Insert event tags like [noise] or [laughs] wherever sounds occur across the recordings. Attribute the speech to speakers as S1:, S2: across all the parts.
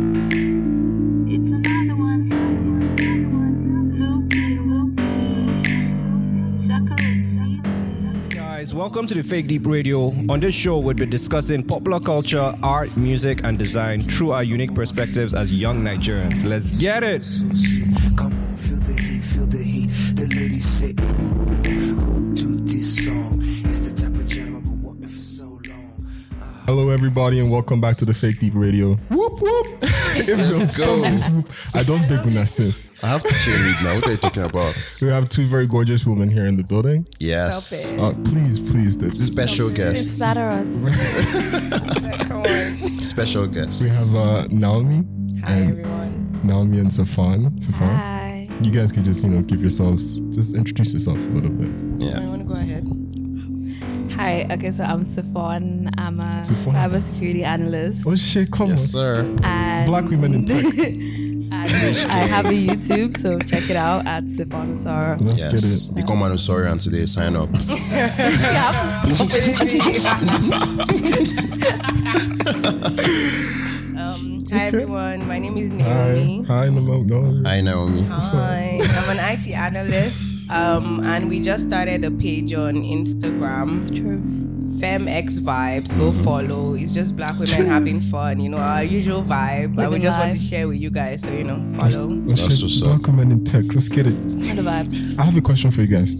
S1: It's another one. Loopy, loopy. Chocolate city.
S2: Guys, welcome to the Fake Deep Radio. On this show, we'll be discussing popular culture, art, music, and design through our unique perspectives as young Nigerians. Let's get it!
S3: Come on, feel the heat, feel the heat. The ladies say, ooh, ooh, to this song. It's the type of jam I've been wanting for so long.
S4: Hello, everybody, and welcome back to the Fake Deep Radio. I don't beg una sis.
S5: I have to cheerlead now. What are you talking about?
S4: We have two very gorgeous women here in the building.
S5: Yes.
S4: Uh, please, please, the, this,
S5: Special guest.
S6: Flatter us. [laughs]
S5: Special guest.
S4: we have uh, Naomi
S7: Hi
S4: and
S7: everyone.
S4: Naomi and Sifon. Sifon,
S6: Hi.
S4: you guys can just you know give yourselves just introduce yourself a little bit.
S5: Yeah.
S7: I want to go ahead.
S6: Hi. Okay, so I'm Sifon. I'm a
S4: Sifon.
S6: cybersecurity analyst.
S4: Oh shit, come
S5: Yes,
S4: on.
S5: sir.
S6: And
S4: Black women in tech. [laughs]
S6: I have a YouTube, so check it out at Sifon Sara.
S4: Let's
S5: Yes.
S4: get it.
S5: Become an Osorian today. Sign up. [laughs] [laughs]
S7: Um, hi everyone. My name is Naomi.
S4: hi, no, no.
S5: Hi, Naomi.
S7: Hi. I'm an IT analyst. Um, and we just started a page on Instagram,
S6: True.
S7: FemX Vibes. Go follow. It's just black women having fun. You know our usual vibe. and we
S6: Living
S7: just want to share with you guys. So you know, follow.
S5: That's
S4: shit,
S5: what's up.
S4: Black women in tech. Let's get it.
S6: And the vibe.
S4: I have a question for you guys.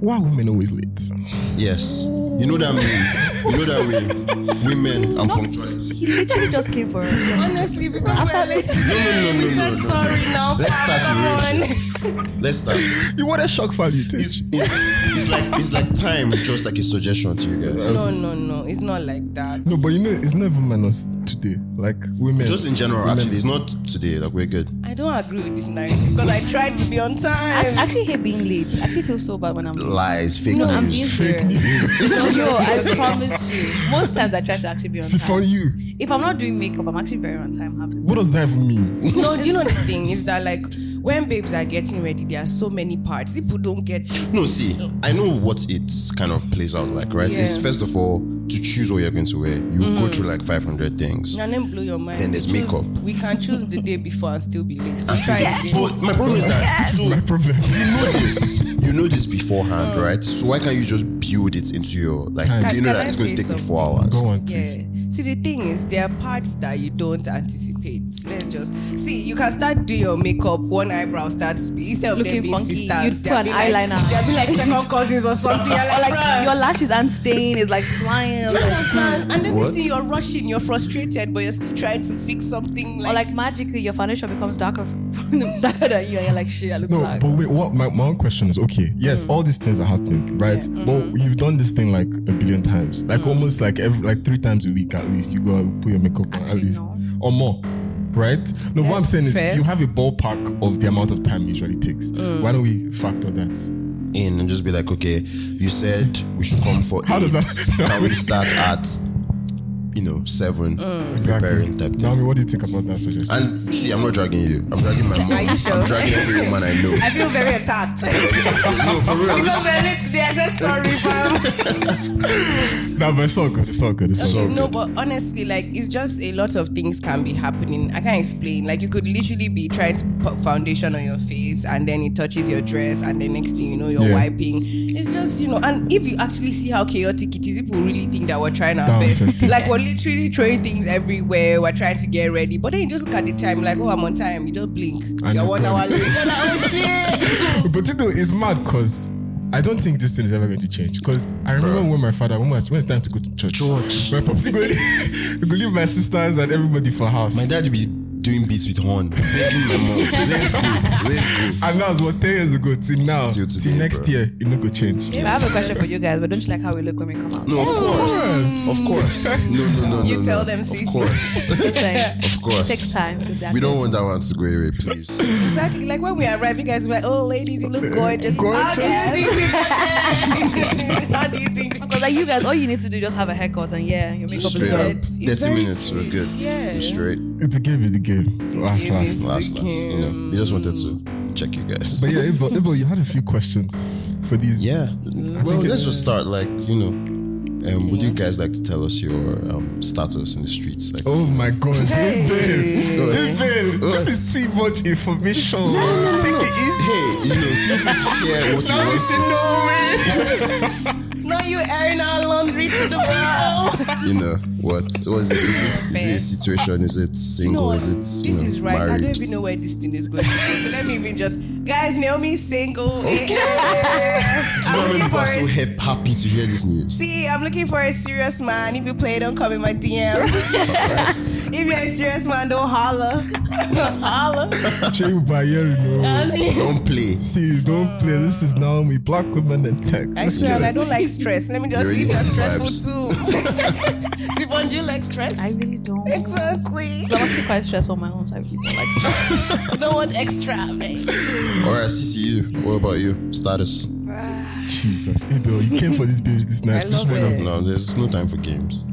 S4: Why are women always late?
S5: Yes. You know that meme. You know that way. Women and punctuality.
S6: He literally just came for us.
S7: Honestly, because we're late
S5: No,
S7: today,
S5: no, no,
S7: we
S5: no,
S7: said
S5: no, no.
S7: sorry now.
S5: Let's start
S7: Come
S5: with
S7: on.
S5: Real shit. Let's start.
S4: You want a shock value,
S5: It's, it's, it's like it's like time, just like a suggestion to you guys.
S7: No, no, no. It's not like that.
S4: No, but you know, it's not even minus today. Like women.
S5: Just in general,
S4: women-
S5: actually, it's not today. Like we're good.
S7: I don't agree with this narrative because I tried to be on time.
S6: I actually hate being late. I actually feel so bad when I'm late.
S5: Lies, fake
S6: No, I'm being
S5: news.
S4: Fake news.
S6: No, yo, I promise you. Most times I try to actually be on
S4: time. For you,
S6: If I'm not doing makeup, I'm actually very on time. Half time.
S4: what does that even mean?
S7: No, do you know the thing is that like when babes are getting ready, there are so many parts. People don't get it.
S5: No, see, I know what it kind of plays out like, right? It's first of all to choose what you're going to wear. You go mm. through like 500 things.
S7: And then blow your mind.
S5: Then there's
S7: We choose-
S5: makeup.
S7: We can choose the day before and still be late. So
S5: And
S7: try
S5: so my problem is that so
S4: My problem.
S5: you know this, you know this beforehand, oh. right? So why can't you just build it into your like?
S4: Can-
S5: you know that
S7: I
S5: it's going to
S7: say
S5: take me four hours.
S4: Go on,
S7: Yeah. See, the thing is, there are parts that you don't anticipate. Let's just see. You can start doing your makeup. One eyebrow starts instead of
S6: Looking
S7: them being
S6: funky,
S7: sisters.
S6: you'd
S7: they'll
S6: put
S7: be
S6: an
S7: like,
S6: eyeliner.
S7: They'll be like second cousins or something. You're
S6: Or
S7: like,
S6: like your lashes and stain is like flying.
S7: Do you
S6: like,
S7: understand? And then
S5: What?
S7: you see you're rushing, you're frustrated, but you're still trying to fix something.
S6: or like magically your foundation becomes darker, [laughs] darker than you, and you're like, shit, I look
S4: No,
S6: black.
S4: but wait, what my, my own question is okay, yes, mm. all these things are happening, right? But mm-hmm. You've done this thing like a billion times. Like almost like every like three times a week at least. You go and put your makeup on at least.
S6: no.
S4: Or more. Right? No, what I'm saying is you have a ballpark of the amount of time it usually takes. Why don't we factor that?
S5: In and just be like, okay, you said we should come for.
S4: How does that- [laughs]
S5: Can we start at, you know, seven mm. preparing type thing?
S4: Naomi, what do you think about that suggestion?
S5: And see, I'm not dragging you. I'm dragging my mom.
S7: Are you sure?
S5: I'm dragging every woman I know.
S7: I feel very attacked. [laughs]
S5: no, for real.
S7: because we're late today. I said sorry, fam. [laughs]
S4: no, but it's all good. It's all good. It's all good.
S7: no, but honestly, like it's just a lot of things can be happening. I can't explain. Like you could literally be trying to put foundation on your face, and then it touches your dress, and then next thing you know, you're
S4: Yeah.
S7: wiping. It's just you know, and if you actually see how chaotic it is, people really think that we're trying our
S4: That's
S7: best. Like we're literally throwing things everywhere. We're trying to get ready, but then you just look at the time, like oh, I'm on time. You just blink.
S4: And
S7: you're
S4: it's
S7: one hour late. You're like, oh shit. [laughs]
S4: But you know, it's mad because I don't think this thing is ever going to change. Because I remember when my father, when, my, when it's time to go to church,
S5: Church.
S4: my pops go, [laughs] go leave my sisters and everybody for house.
S5: My dad would be doing beats with horn, begging my mom, let's go, let's go.
S4: And that was what 10 years ago till now.
S5: Till
S4: Till, next
S5: bro.
S4: year, it no go change.
S6: I have a question for you guys, but don't you like how we look when we come out?
S5: No, of course, of course. No, no, no, no.
S7: You
S5: no.
S7: tell them,
S5: Of course, [laughs]
S6: like,
S5: of course.
S6: takes time. to adapt.
S5: We don't want that one to go away, please.
S7: Exactly. Like when we arrive, you guys are like, oh, ladies, you look gorgeous. How do you
S4: Gorgeous. [laughs]
S7: think we get [laughs] there? How do you think
S6: Because like you guys, all you need to do is just have a haircut and yeah, your makeup is
S5: Straight up,
S6: good.
S5: 30
S7: it's very
S5: minutes, we're good.
S7: Yeah.
S5: We're straight.
S4: It's a game, it's the game. Last, last.
S5: Last, last. You know, we just wanted to check you guys.
S4: But yeah, Ibo, Ibo, you had a few questions for these.
S5: Yeah. Well, let's
S4: it-
S5: just start like, you know, um, would you guys like to tell us your um, status in the streets? Like,
S4: Oh my god, hey, babe.
S5: Go
S4: This
S5: ahead.
S4: this is too much information. Take it easy.
S5: hey, you know, feel free to share what you
S4: Now
S5: want.
S4: listen, no way. [laughs]
S7: No, you airing our laundry to the people. [laughs]
S5: You know, what? What is it? Is it, is it a situation? Is it single?
S7: No,
S5: is it you
S7: this
S5: know,
S7: is right. I don't even know where this thing is going to go. So let me even just, guys, Naomi's single. [laughs]
S5: Do you know
S7: I'm
S5: how many
S7: looking
S5: people
S7: for
S5: so
S7: a,
S5: happy to hear this news?
S7: see, I'm looking for a serious man. If you play, don't come in my DM. [laughs] [laughs] if you're a serious man, don't holler. holler.
S4: Shame by you know.
S5: Don't play.
S4: See, don't play. This is Naomi, black women in tech.
S7: I
S4: Let's
S7: swear,
S4: get
S7: I don't like stress. Let me just
S5: You
S7: see if
S5: really
S7: you're stressful too. [laughs] Sifon, do you like stress?
S6: I really don't.
S7: exactly.
S6: I'm actually quite stressful on my own, so I really don't like [laughs] stress.
S7: You don't want extra, man.
S5: All right, CC, you. What about you? Status?
S4: Jesus. Hey, bro, you came for these babes this night.
S7: I
S4: Just
S7: love
S4: went
S7: it.
S4: up.
S5: No, there's no time for games.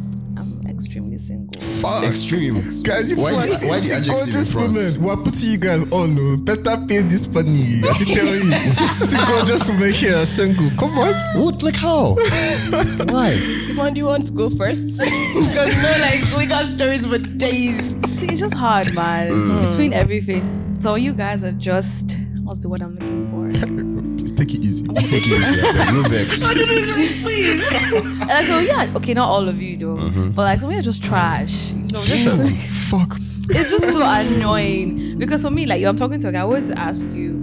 S6: I'm extremely single.
S4: Fuck.
S5: Extreme.
S4: Guys, you
S5: Why
S4: why,
S5: the- why the
S4: see gorgeous
S5: front?
S4: women. We're putting you guys on. No, better pay this money. I can tell you. [laughs] see gorgeous women here, single. Come on.
S5: What? Like how? Why?
S7: Sifon, do you want to go first? [laughs] because you know, like, we got stories for days.
S6: See, it's just hard, man.
S5: Mm.
S6: Between everything. So you guys are just what's the word I'm looking for?
S4: Please take it easy.
S5: Take it easy. No vex. [laughs]
S7: Please. [laughs]
S6: And like, so yeah, okay, not all of you though,
S5: Mm-hmm.
S6: but like some of you are just trash. You know, just,
S4: Fuck.
S6: it's just so annoying because for me, like, I'm talking to a guy, I always ask you,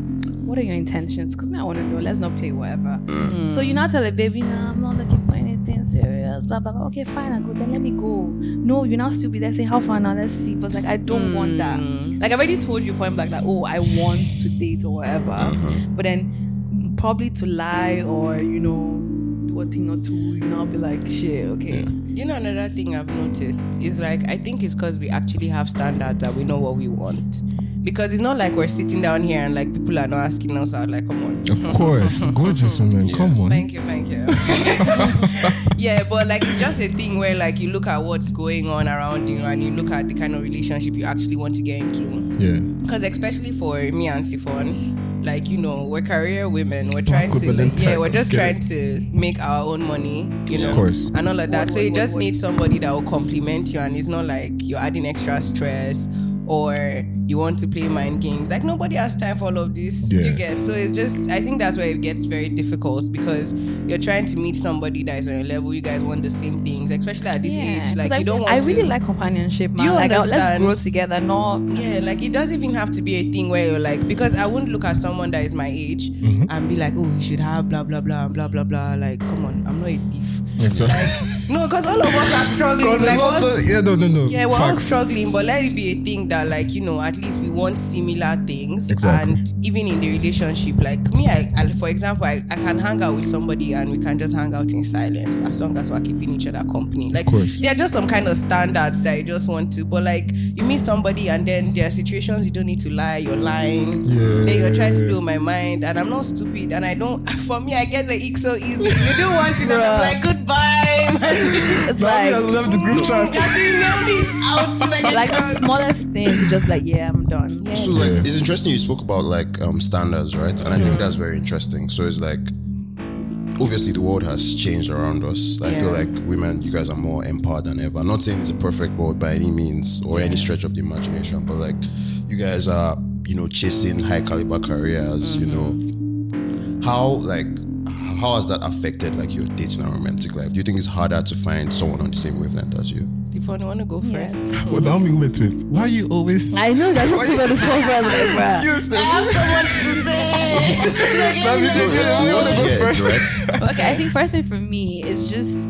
S6: what are your intentions? Because me, I want to know. Let's not play whatever.
S5: Mm.
S6: So you now tell a baby, nah, I'm not looking for anything serious. Blah blah blah. Okay, fine, I go. Then let me go. No, you're now stupid. They say how far now? Let's see. But like, I don't want that. Like I already told you point blank that oh, I want to date or whatever.
S5: Mm-hmm.
S6: But then probably to lie or you know do a thing or two, you know, be like shit. Okay.
S7: You know, another thing I've noticed is like, I think it's because we actually have standards that we know what we want. Because it's not like we're sitting down here and like people are not asking us out, like, come on.
S4: Of course. [laughs] Gorgeous women. Come on.
S7: Thank you, thank you. [laughs] yeah, but like it's just a thing where like you look at what's going on around you and you look at the kind of relationship you actually want to get into.
S4: Yeah.
S7: Because especially for me and Sifon, like you know, we're career women. We're trying to, like, yeah, we're just trying to make our own money, you know,
S4: Of course.
S7: and all of that. So you just need somebody that will compliment you, and it's not like you're adding extra stress or want to play mind games. Like nobody has time for all of this.
S4: Yeah.
S7: You get so it's just. I think that's where it gets very difficult because you're trying to meet somebody that is on your level. You guys want the same things, especially at this
S6: Yeah,
S7: age. Like
S6: 'cause I,
S7: you don't want
S6: I
S7: to.
S6: really like companionship, man.
S7: you
S6: like, I- let's grow together. Not
S7: Yeah, like it doesn't even have to be a thing where you're like, because I wouldn't look at someone that is my age
S4: Mm-hmm.
S7: and be like, oh, he should have blah blah blah blah blah blah. Like, come on, I'm not a thief.
S4: Exactly.
S7: No, because all of us are [laughs] struggling. Like,
S4: a of, yeah, no, no, no.
S7: yeah, we're all struggling, but let it be a thing that, like, you know, at least we want similar things.
S4: Exactly.
S7: And even in the relationship, like me, I, I for example, I, I can hang out with somebody and we can just hang out in silence as long as we're keeping each other company. Like,
S4: course.
S7: there are just some kind of standards that you just want to, but like, you meet somebody and then there are situations you don't need to lie, you're lying.
S4: Yeah.
S7: Then you're trying to blow my mind, and I'm not stupid, and I don't, [laughs] for me, I get the ick so easily. You do want to, and I'm like, goodbye, man.
S6: it's
S4: like me, I love the group chat.
S7: As in, nobody's out. Like,
S6: like the smallest thing, you just like yeah, I'm done.
S5: So like it's interesting you spoke about like um standards, right? And I think that's very interesting. So it's like obviously the world has changed around us. I feel like women, you guys are more empowered than ever. Not saying it's a perfect world by any means or any stretch of the imagination, but like you guys are, you know, chasing high caliber careers, you know. How like how has that affected like your dating and romantic life? Do you think it's harder to find someone on the same wavelength as you?
S7: Sifon, you want to go first? [laughs]
S4: Well, now me wait, wait. Why are you always?
S6: I know that just people this whole like, [laughs] bruh.
S4: You stay-
S7: I have so much to say.
S5: So,
S4: see,
S5: we
S4: you
S5: want
S4: wanna
S5: to
S4: go
S5: get
S4: first?
S5: it, right?
S6: Okay, I think personally for me, it's just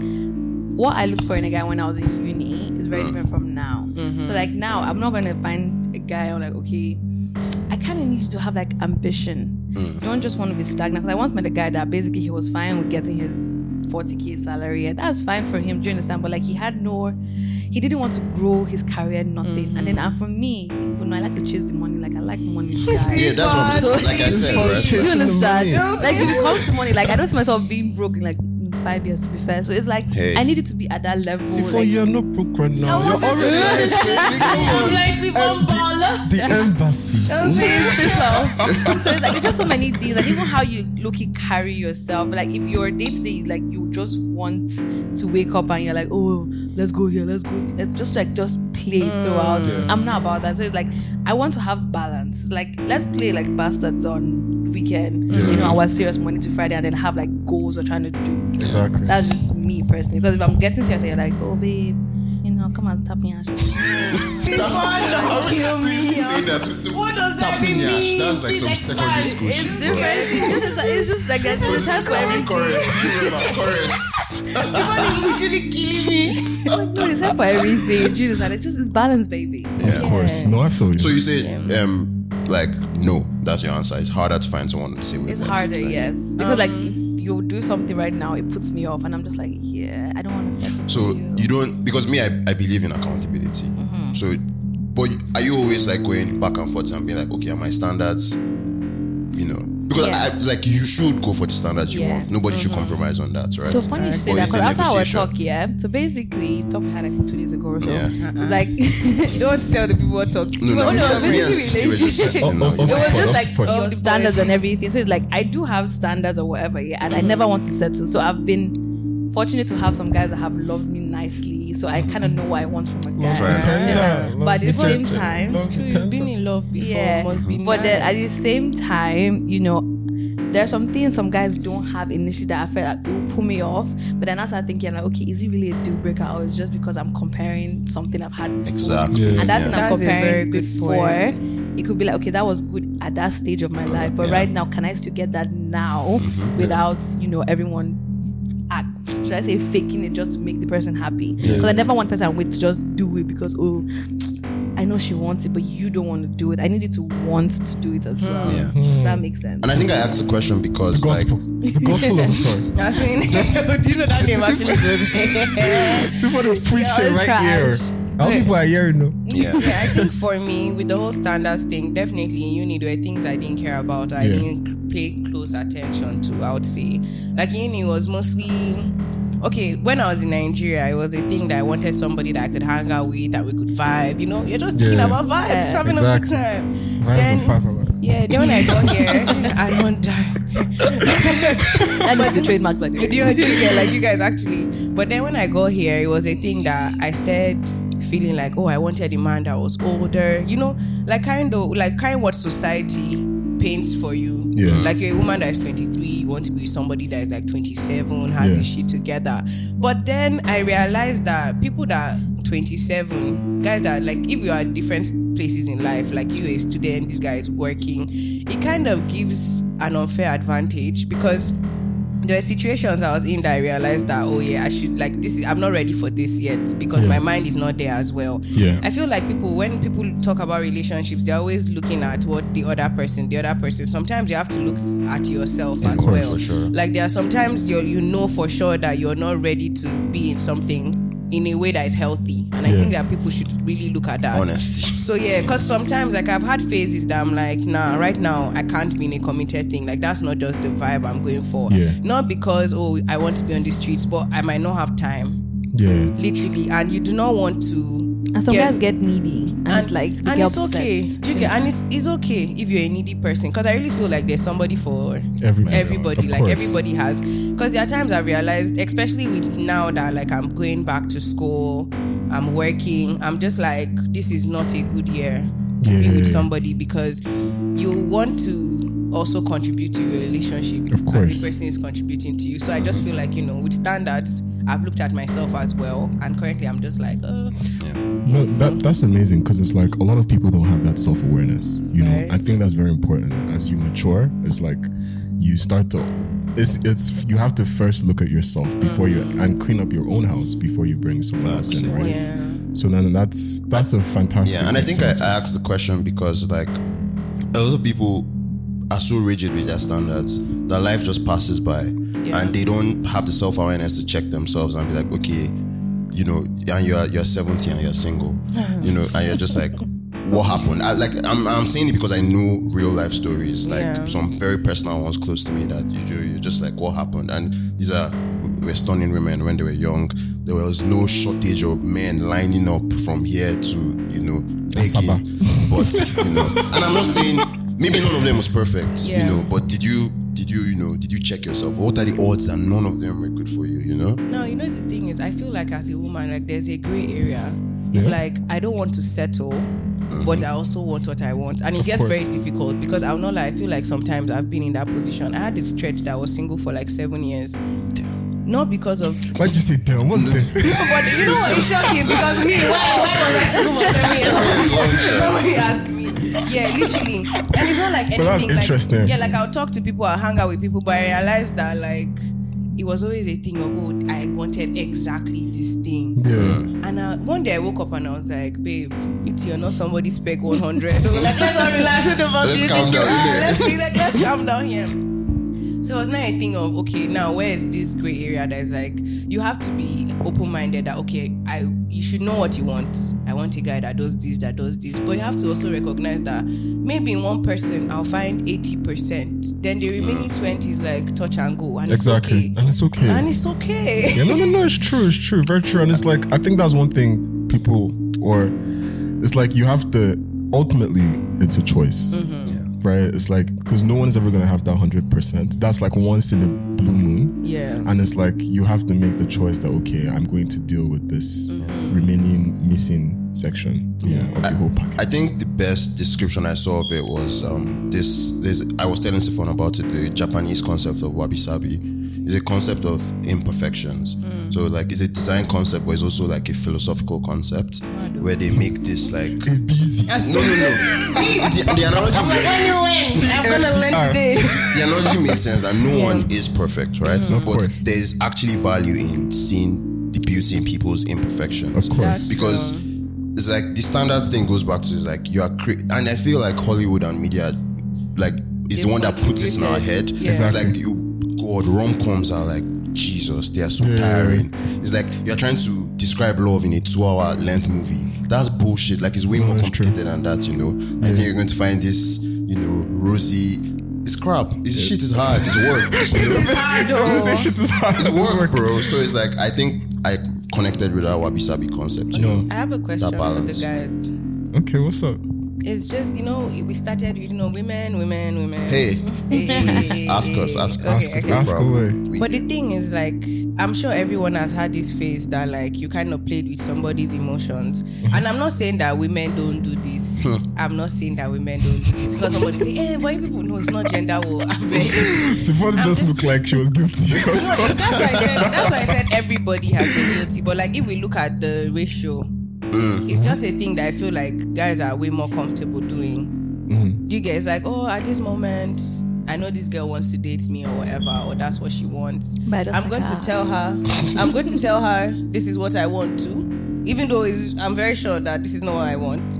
S6: what I looked for in a guy when I was in uni is very uh-huh. different from now. Mm-hmm. So like now, I'm not gonna find a guy I'm like, okay, I kind of need you to have like ambition. Mm-hmm. You don't just want to be stagnant. Because I once met a guy that basically he was fine with getting his 40k salary, and that's fine for him. Do you understand? But like he had no, he didn't want to grow his career, nothing. And then mm-hmm. and for me, you know, I like to chase the money. Like I like money.
S5: Yeah, that's what
S6: So-
S5: like I said, [laughs] right?
S6: Do you understand? Like if it comes to money, like I don't see myself being broke like five years to be fair. So it's like
S5: Hey.
S6: I needed to be at that level.
S4: See, for
S6: like,
S4: you're not broke right now. You're
S7: wanted to
S4: already
S7: say- I'm like, see, one baller.
S4: the embassy. [laughs] [laughs]
S6: so it's like it's just so many things, like even how you look, you carry yourself. Like if your day to day is like you just want to wake up and you're like, oh, let's go here, let's go. It's just like just play mm. throughout. I'm not about that. So it's like I want to have balance. It's like let's play like bastards on weekend, you know, our serious Monday to Friday, and then have like goals we're trying to do.
S4: Exactly.
S6: That's just me personally. Because if I'm getting serious, you're like, oh babe, you know, come on, tap me out. [laughs]
S7: See, [laughs] don't kill me. What does that
S5: Tapping
S7: mean?
S5: yash, that's like some secondary
S7: fine.
S5: school
S6: It's
S5: shit.
S6: different. It's just, it's just like there's no time for everything.
S7: Somebody literally killing me.
S6: Like, no, it's time for everything. Jesus, and it's just it's balance, baby.
S4: Of course. No, I feel you.
S5: So you say, um, like, no, that's your answer. It's harder to find someone to say with
S6: It's
S5: it.
S6: harder,
S5: Like,
S6: yes, because like if you do something right now, it puts me off, and I'm just like, yeah, I don't want to settle.
S5: So
S6: you.
S5: you don't because me, I, I believe in accountability.
S6: Mm-hmm.
S5: So, but are you always like going back and forth and being like, okay, are my standards, you know? Because
S6: Yeah.
S5: I like you should go for the standards you
S6: Yeah. Mm-hmm.
S5: want. Nobody should compromise on that, right?
S6: So funny you say that because
S5: there
S6: after our talk, yeah. So basically, talk had I think two days ago or so.
S5: Yeah.
S6: It's like [laughs]
S7: You don't want to tell the people what talk.
S5: No, no,
S6: Oh, no,
S5: me, me and
S6: basically
S5: just [laughs]
S6: relationship.
S5: testing now.
S4: Of-
S5: you
S4: of
S5: know?
S6: it was just like
S4: pot.
S6: Your standards and everything. So it's like I do have standards or whatever, yeah, and I never want to settle. So I've been fortunate to have some guys that have loved me nicely, so I kind of know what I want from a guy.
S5: Fair enough.
S4: Tender.
S6: But at the same
S4: tender.
S6: time,
S4: Love
S7: True, you've been in love before.
S6: yeah,
S7: Must be
S6: but then at the same time, you know, there are some things some guys don't have initially that I felt like it will put me off. But then I started thinking like, okay, is it really a deal breaker or is it just because I'm comparing something I've had before?
S5: Exactly.
S4: Yeah.
S6: And that
S5: Yeah.
S6: thing I'm
S7: That's a very
S6: comparing
S7: good
S6: before,
S7: point.
S6: it could be like, okay, that was good at that stage of my life, but
S5: Yeah.
S6: right now, can I still get that now without you know everyone? Act, should I say faking it just to make the person happy? Because I never want person I'm with to just do it because oh, I know she wants it, but you don't want to do it. I need you to want to do it as well.
S5: Yeah.
S6: Does that hmm. makes sense?
S5: And I think I asked the question because,
S4: The
S5: like,
S4: gospel. the gospel of sorry.
S7: I mean, do you know that name actually goes?
S4: Two for this preaching
S6: Yeah,
S4: right
S6: trash.
S4: here. How people are hearing no?
S5: yeah,
S7: yeah, [laughs] I think for me, with the whole standards thing, definitely in uni, there were things I didn't care about. I
S4: Yeah.
S7: didn't pay close attention to, I would say. Like uni was mostly. Okay, when I was in Nigeria, it was a thing that I wanted somebody that I could hang out with, that we could vibe. You know, you're just thinking
S4: Yeah.
S7: about vibes,
S6: Yeah.
S7: having
S4: Exactly.
S7: a good time.
S4: Vibes
S7: Then-
S4: and five.
S7: Yeah, then when I got here, [laughs] I don't die. [laughs]
S6: That is the trademark, by the way.
S7: Do you, do you get like you guys actually? But then when I got here, it was a thing that I started feeling like, oh, I wanted a man that was older. You know, like kind of like kind of what society paints for you.
S4: Yeah.
S7: Like you're a woman that is 23, you want to be with somebody that is like 27, has
S4: Yeah.
S7: his shit together. But then I realized that people that 27, guys that like if you are at different places in life, like you a student, this guy is working, it kind of gives an unfair advantage because there were situations I was in that I realized that oh yeah I should like this is I'm not ready for this yet because
S4: Yeah.
S7: my mind is not there as well.
S4: Yeah.
S7: I feel like people when people talk about relationships they're always looking at what the other person the other person sometimes you have to look at yourself as
S5: course,
S7: well.
S5: for sure.
S7: Like there are sometimes you you know for sure that you're not ready to be in something in a way that is healthy and I
S4: Yeah.
S7: think that people should really look at that.
S5: honesty.
S7: So yeah, because sometimes like I've had phases that I'm like, nah, right now I can't be in a committed thing. Like that's not just the vibe I'm going for.
S4: Yeah.
S7: Not because oh I want to be on the streets, but I might not have time.
S4: Yeah.
S7: Literally, and you do not want to.
S6: And some
S7: get-
S6: guys get needy, and, it's like
S7: and
S6: get
S7: it's
S6: upset.
S7: okay. Do you get? And it's, it's okay if you're a needy person, because I really feel like there's somebody for
S4: Everybody.
S7: everybody. Like
S4: course.
S7: everybody has. Because there are times I've realized, especially with now that like I'm going back to school, I'm working. I'm just like, this is not a good year to be with somebody because you want to also contribute to your relationship
S4: Of
S7: as
S4: course.
S7: the person is contributing to you. So I just feel like you know, with standards, I've looked at myself as well, and currently I'm just like, uh,
S4: No, that that's amazing because it's like a lot of people don't have that self awareness. You know,
S7: Right.
S4: I think that's very important. As you mature, it's like you start to. It's it's you have to first look at yourself before you and clean up your own house before you bring someone else in, right?
S7: yeah.
S4: So then that's that's a fantastic.
S5: Yeah, and I think I. I asked the question because like a lot of people are so rigid with their standards that life just passes by
S7: Yeah.
S5: and they don't have the self awareness to check themselves and be like, okay, you know, and you're you're 70 and you're single, uh-huh. you know, and you're just like, what happened? I, like I'm I'm saying it because I know real life stories, like
S7: Yeah.
S5: some very personal ones close to me that you you're just like, what happened? And these are were stunning women when they were young. There was no shortage of men lining up from here to you know begging. But you know, and I'm not saying maybe none of them was perfect,
S7: Yeah.
S5: you know. But did you did you you know did you check yourself? What are the odds that none of them were good for you? You know.
S7: No, you know the thing is, I feel like as a woman, like there's a gray area. It's
S4: Yeah.
S7: like I don't want to settle, mm-hmm. but I also want what I want, and it
S4: Of
S7: gets
S4: course.
S7: very difficult because I'll not lie. I feel like sometimes I've been in that position. I had this stretch that I was single for like seven years, not because of.
S4: Why'd you say damn? What's the
S7: But you know what? It's shocking because me, why, why was I single for seven years? [laughs] Somebody asked me. [laughs] Yeah, literally, and it's not like anything.
S4: that's
S7: like,
S4: interesting.
S7: Yeah, like I'll talk to people, I'll hang out with people, but I realized that like it was always a thing of oh, I wanted exactly this thing.
S4: Yeah.
S7: And uh, one day I woke up and I was like, babe, it's you're not somebody spec 100. [laughs] like, let's all relax the
S5: Let's
S7: this.
S5: calm down,
S7: Ah. Let's be like, let's calm down here. So it was not a thing of okay, now where is this gray area that is like you have to be open minded that okay, I you should know what you want. I want a guy that does this, that does this. But you have to also recognize that maybe in one person I'll find 80%. Then the mm. remaining 20 is like touch and go. And
S4: Exactly.
S7: it's okay.
S4: And it's okay.
S7: And it's okay.
S4: Yeah, no, no, no, it's true, it's true, very true. And it's like I think that's one thing people or it's like you have to ultimately it's a choice. Mm-hmm. Right? It's like because no one's ever gonna have that hundred percent. That's like once in a blue moon.
S7: Yeah.
S4: And it's like you have to make the choice that okay, I'm going to deal with this remaining missing section yeah. of the whole package.
S5: I think the best description I saw of it was um, this. This I was telling Sifon about it. The Japanese concept of wabi sabi is a concept of imperfections. Mm. So like it's a design concept, but it's also like a philosophical concept oh, where they make this like no
S4: busy.
S5: no no. [laughs] the, the analogy
S7: I'm gonna [laughs] learn today.
S5: the analogy makes sense that no one is perfect, right? Mm.
S4: Of
S5: but
S4: course.
S5: there's actually value in seeing the beauty in people's imperfections
S4: Of course.
S5: because it's like the standards thing goes back to is like you are cre- and I feel like Hollywood and media like is the one that puts it in our head.
S7: Yeah.
S5: It's
S4: Exactly.
S5: like you God rom coms are like Jesus, they are so
S4: Yeah.
S5: tiring. It's like you're trying to describe love in a two hour length movie. That's bullshit. Like it's way more
S4: that's true.
S5: complicated than that, you know. I think you're going to find this, you know, rosy. It's crap. [laughs] [laughs] This shit is hard. It's work. You know?
S4: This shit is hard.
S5: It's work, bro. So it's like I think I connected with our wabi sabi concept. You know?
S7: I have a question for the guys.
S4: Okay, what's up?
S7: It's just you know we started with you know women, women, women.
S5: Hey,
S7: Hey, hey,
S5: please
S7: hey,
S5: ask us,
S7: hey.
S5: ask
S7: Okay,
S5: us.
S7: okay.
S4: Ask
S5: problem.
S4: away.
S7: But the thing is, like, I'm sure everyone has had this phase that, like, you kind of played with somebody's emotions.
S5: Mm-hmm.
S7: And I'm not saying that women don't do this. [laughs] I'm not saying that women don't do this. Because somebody say, hey, why people know it's not gender war. I beg.
S4: Sifon
S7: I'm
S4: just
S7: just-
S4: looked like she was guilty.
S7: No, [laughs] that's why I said that's why I said everybody has been guilty. But like if we look at the ratio,
S5: Mm.
S7: it's just a thing that I feel like guys are way more comfortable doing. Do you guys like, oh, at this moment, I know this girl wants to date me or whatever, or that's what she wants.
S6: But I don't
S7: I'm
S6: like
S7: going to tell her, I'm going to tell her this is what I want to, even though I'm very sure that this is not what I want.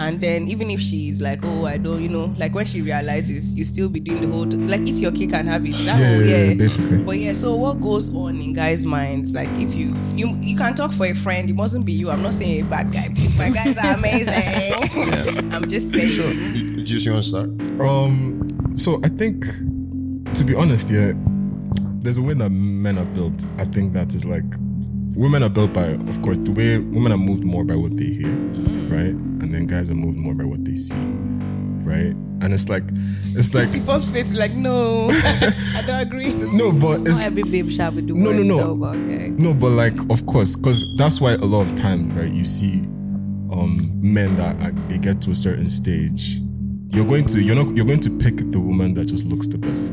S7: And then even if she's like, oh, I don't, you know, like when she realizes, you still be doing the whole, like eat your cake and have it. That
S4: Yeah,
S7: whole,
S4: yeah,
S7: yeah,
S4: yeah, basically.
S7: But yeah, so what goes on in guys' minds? Like if you you you can talk for a friend, it mustn't be you. I'm not saying a bad guy, please. My guys are amazing. [laughs] I'm just saying.
S5: Sure. Do you want to start?
S4: Um, so I think, to be honest, yeah, there's a way that men are built. I think that is like women are built by, of course, the way women are moved more by what they hear, right, and then guys are moved more by what they see, right, and it's like, it's like
S7: Sifon's face is like, no, [laughs] I don't agree.
S4: no, but it's
S6: Not every babe shall be doing
S4: No, no, no.
S6: Though, but okay.
S4: No, but like, of course, because that's why a lot of times, right, you see um men that are, they get to a certain stage, you're going to you're not you're going to pick the woman that just looks the best.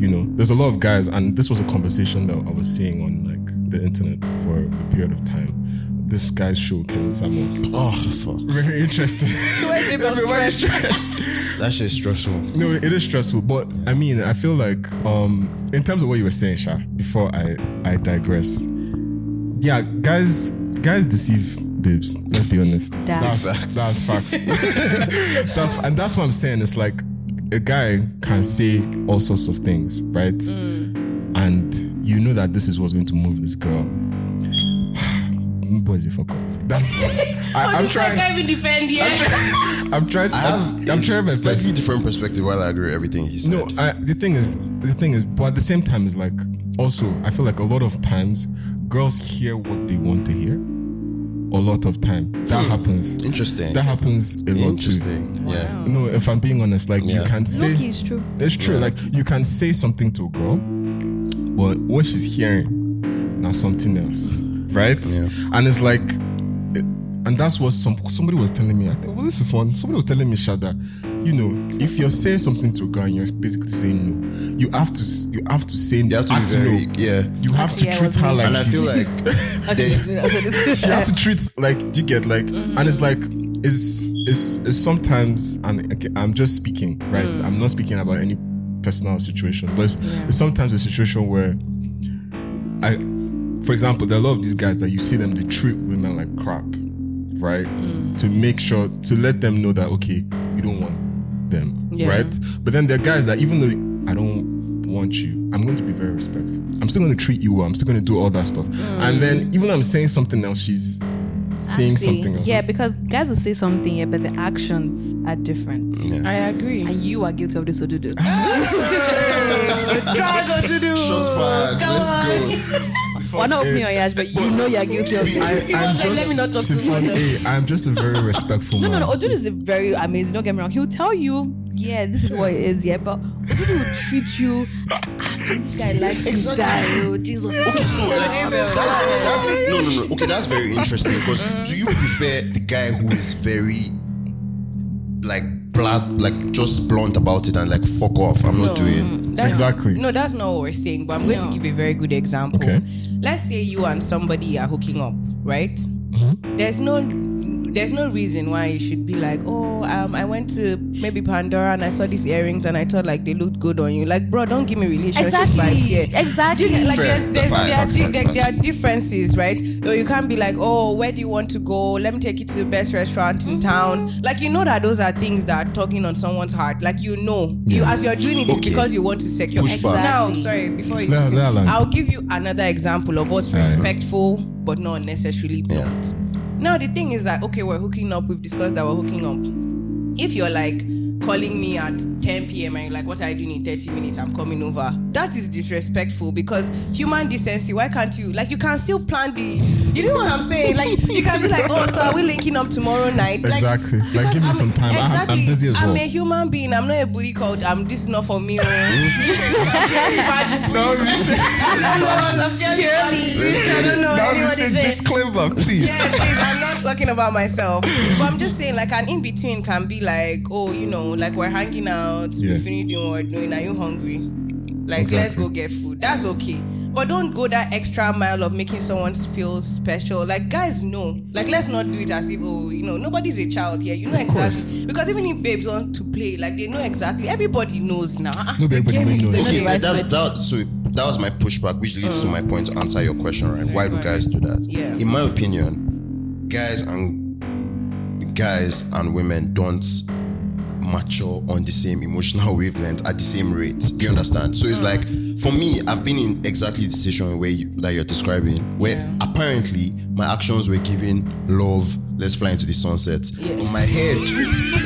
S4: You know, there's a lot of guys, and this was a conversation that I was seeing on like the internet for a period of time. This guy's show, Kevin Samuels.
S5: Oh fuck.
S4: Very interesting. [laughs]
S7: Why is it about
S4: Very
S7: stress?
S4: stressed.
S5: That shit's stressful.
S4: No, it is stressful, but I mean, I feel like um in terms of what you were saying, Sha, before I I digress. Yeah, guys guys deceive babes. Let's be honest.
S6: That's
S4: that's that's fact. [laughs] that's and that's what I'm saying. It's like a guy can say all sorts of things, right? And you know that this is what's going to move this girl. [sighs] Boys, you fuck up. That's [laughs] I, oh, I'm
S7: I
S4: trying.
S7: can't even defend here. [laughs]
S4: I'm trying to.
S5: I have
S4: I'm, I'm trying my
S5: a
S4: best.
S5: different perspective while I agree with everything he said.
S4: No, I, the thing is, the thing is, but at the same time, it's like also I feel like a lot of times girls hear what they want to hear. A lot of time that hmm. happens.
S5: Interesting.
S4: That happens a lot
S5: Interesting.
S4: too.
S5: Yeah.
S4: No, if I'm being honest, like you can say
S6: Loki is true.
S4: it's true. Like you can say something to a girl, but what she's hearing now something else, right?
S5: Yeah.
S4: And it's like, and that's what some somebody was telling me. I think well, this is fun. Somebody was telling me, Shada, you know, if you're saying something to a girl and you're basically saying no, you have to you have to say
S5: You have to be
S4: act
S5: very
S4: no.
S5: yeah.
S4: You have to
S6: Yeah,
S4: treat her like
S5: And I feel like [laughs] they, [laughs]
S4: she have to treat like do you get like and it's like it's it's, it's sometimes and okay, I'm just speaking right I'm not speaking about any personal situation. But it's, it's sometimes a situation where I for example there are a lot of these guys that you see them they treat women like crap right? Mm. To make sure to let them know that okay you don't want them
S7: Yeah.
S4: right? But then there are guys that even though I don't want you I'm going to be very respectful. I'm still going to treat you well. I'm still going to do all that stuff. Mm. And then even though I'm saying something else she's saying
S6: Actually,
S4: something else
S6: Yeah, because guys will say something, yeah, but the actions are different.
S7: I agree.
S6: And you are guilty of this odudu.
S7: Struggle [laughs] to do.
S5: shots fired.
S7: Come
S5: Let's
S7: on.
S5: go. [laughs]
S6: We're not opening your ears, but you know you're guilty of
S4: I,
S6: this.
S4: I'm just
S7: let me not talk
S4: Sifon
S7: much.
S4: A, I'm just a very respectful
S6: No,
S4: man.
S6: no, no. Odudu is a very amazing. Don't get me wrong. He'll tell you, yeah, this is what it is, yeah, but Odudu will treat you. Ah, this guy likes
S5: Exactly.
S6: style. Jesus.
S5: Okay, so like that's, that's no no no. Okay, that's very interesting because do you prefer the guy who is very like blunt, like just blunt about it and like fuck off? I'm not doing.
S7: That's-
S4: Exactly.
S7: No, that's not what we're saying. But I'm going to
S6: No.
S7: give a very good example.
S4: Okay.
S7: Let's say you and somebody are hooking up, right?
S4: Mm-hmm.
S7: There's no there's no reason why you should be like, oh, um, I went to maybe Pandora and I saw these earrings and I thought like they looked good on you. Like, bro, don't give me relationship
S6: Exactly.
S7: vibes here.
S6: Exactly.
S7: You like
S5: Fair.
S7: there's, there's,
S5: Facts,
S7: there, are, di- there, there are differences, right? Or you can't be like, oh, where do you want to go? Let me take you to the best restaurant in town. Like you know that those are things that are tugging on someone's heart. Like you know, you as you're doing it, it's because you want to secure.
S5: Push back.
S7: Now, sorry, before you
S4: No,
S7: listen,
S4: no, no.
S7: I'll give you another example of what's respectful but not necessarily blunt. Now the thing is that okay, we're hooking up. We've discussed that we're hooking up. If you're like calling me at 10 p.m. and you're like, "What are you doing in 30 minutes? I'm coming over." That is disrespectful because human decency. Why can't you like you can still plan the? You know what I'm saying? Like you can be like, "Oh, so are we linking up tomorrow night?" Like,
S4: Exactly. Like, give me
S7: I'm-
S4: some time. I- I'm busy as well.
S7: I'm a human being. I'm not a booty called. I'm this is not for me. Oh. [laughs] I'm just I don't know anyone is
S4: disclaimer, please.
S7: Yeah, please, I'm not talking about myself. [laughs] But I'm just saying, like, an in between can be like, oh, you know, like we're hanging out,
S4: Yeah.
S7: we finish doing what we're doing. Are you hungry? Like, let's go get food. That's okay. But don't go that extra mile of making someone feel special. Like, guys know. Like, let's not do it as if, oh, you know, nobody's a child here. You know exactly. Because even if babes want to play, like, they know exactly. Everybody knows now. Ah,
S4: No, everybody knows.
S7: the
S5: Okay,
S7: game.
S5: that's that. So that was my pushback, which leads to my point to answer your question. Right? Why do guys do that?
S7: Yeah.
S5: In my opinion, guys and guys and women don't mature on the same emotional wavelength at the same rate. Do you understand? So it's like for me, I've been in exactly the situation where you, that you're describing, where apparently my actions were giving love. Let's fly into the sunset.
S7: Yeah.
S5: On my head,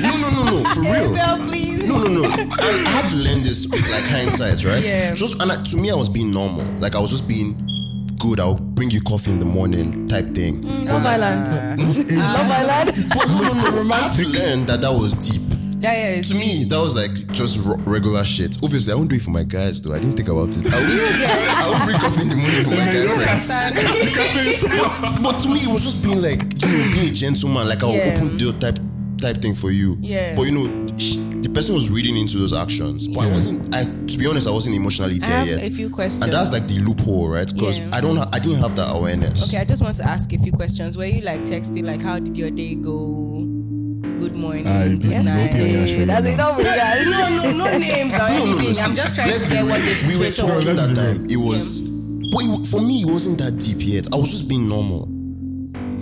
S5: no, no, no, no, for [laughs] real.
S7: Bell, please.
S5: No, no, no. I, I had to learn this with like hindsight, right?
S7: Yeah.
S5: Just and I, to me, I was being normal. Like I was just being good. I'll bring you coffee in the morning, type thing.
S6: Mm, [laughs] love Island. Love Island.
S5: But no, no, no. I had to learn that that was deep.
S7: Yeah, yeah,
S5: To me, that was like just r- regular shit. Obviously, I won't do it for my guys though. I didn't think about it. I would, [laughs] I would bring coffee in the morning for my guy friends. [laughs] but to me, it was just being like, you know, being a gentleman. Like I'll
S7: Yeah.
S5: open the door type type thing for you.
S7: Yeah.
S5: But you know, sh- the person was reading into those actions. But I wasn't. I to be honest, I wasn't emotionally there
S7: have
S5: yet.
S7: a few questions.
S5: And that's like the loophole, right? Because
S7: Yeah.
S5: I don't. Ha- I didn't have that awareness.
S7: Okay, I just want to ask a few questions. Were you like texting, like, how did your day go? Good morning.
S4: Ah,
S7: good
S4: this is
S7: night.
S4: okay, yeah, sure.
S6: That's enough with guys.
S7: No, no, no [laughs] names or
S5: No, no, no.
S7: anything. I'm just trying
S5: let's
S7: to
S5: be
S7: get what
S5: real.
S7: the
S5: We were talking that time. It was, but it, for me, it wasn't that deep yet. I was just being normal.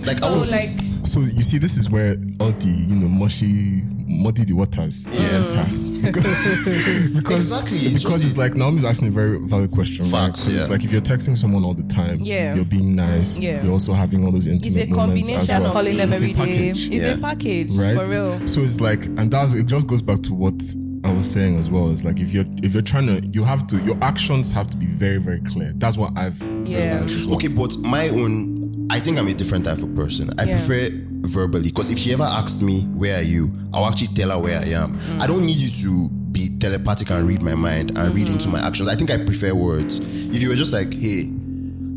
S5: Like I
S7: So,
S5: was
S7: like,
S4: So you see, this is where all the you know mushy, muddy the waters
S5: Yeah.
S4: enter. [laughs] because
S5: Exactly, it's
S4: because it's like Naomi's asking a very valid question.
S5: Facts,
S4: right? 'Cause It's like if you're texting someone all the time,
S7: Yeah.
S4: you're being nice.
S7: Yeah.
S4: You're also having all those intimate
S7: a
S4: moments as
S7: combination
S4: well.
S7: of
S6: Calling them
S4: It's a
S6: every day.
S4: package.
S7: it's
S5: Yeah.
S7: a package
S4: right?
S7: for real.
S4: So it's like, and that's it. Just goes back to what I was saying as well. It's like if you're if you're trying to, you have to, your actions have to be very, very clear. That's what I've
S7: Yeah.
S4: well.
S5: Okay, but my own, I think I'm a different type of person. I
S7: Yeah.
S5: prefer verbally because if she ever asked me, Where are you? I'll actually tell her where I am.
S7: Mm.
S5: I don't need you to be telepathic and read my mind and read into my actions. I think I prefer words. If you were just like, Hey,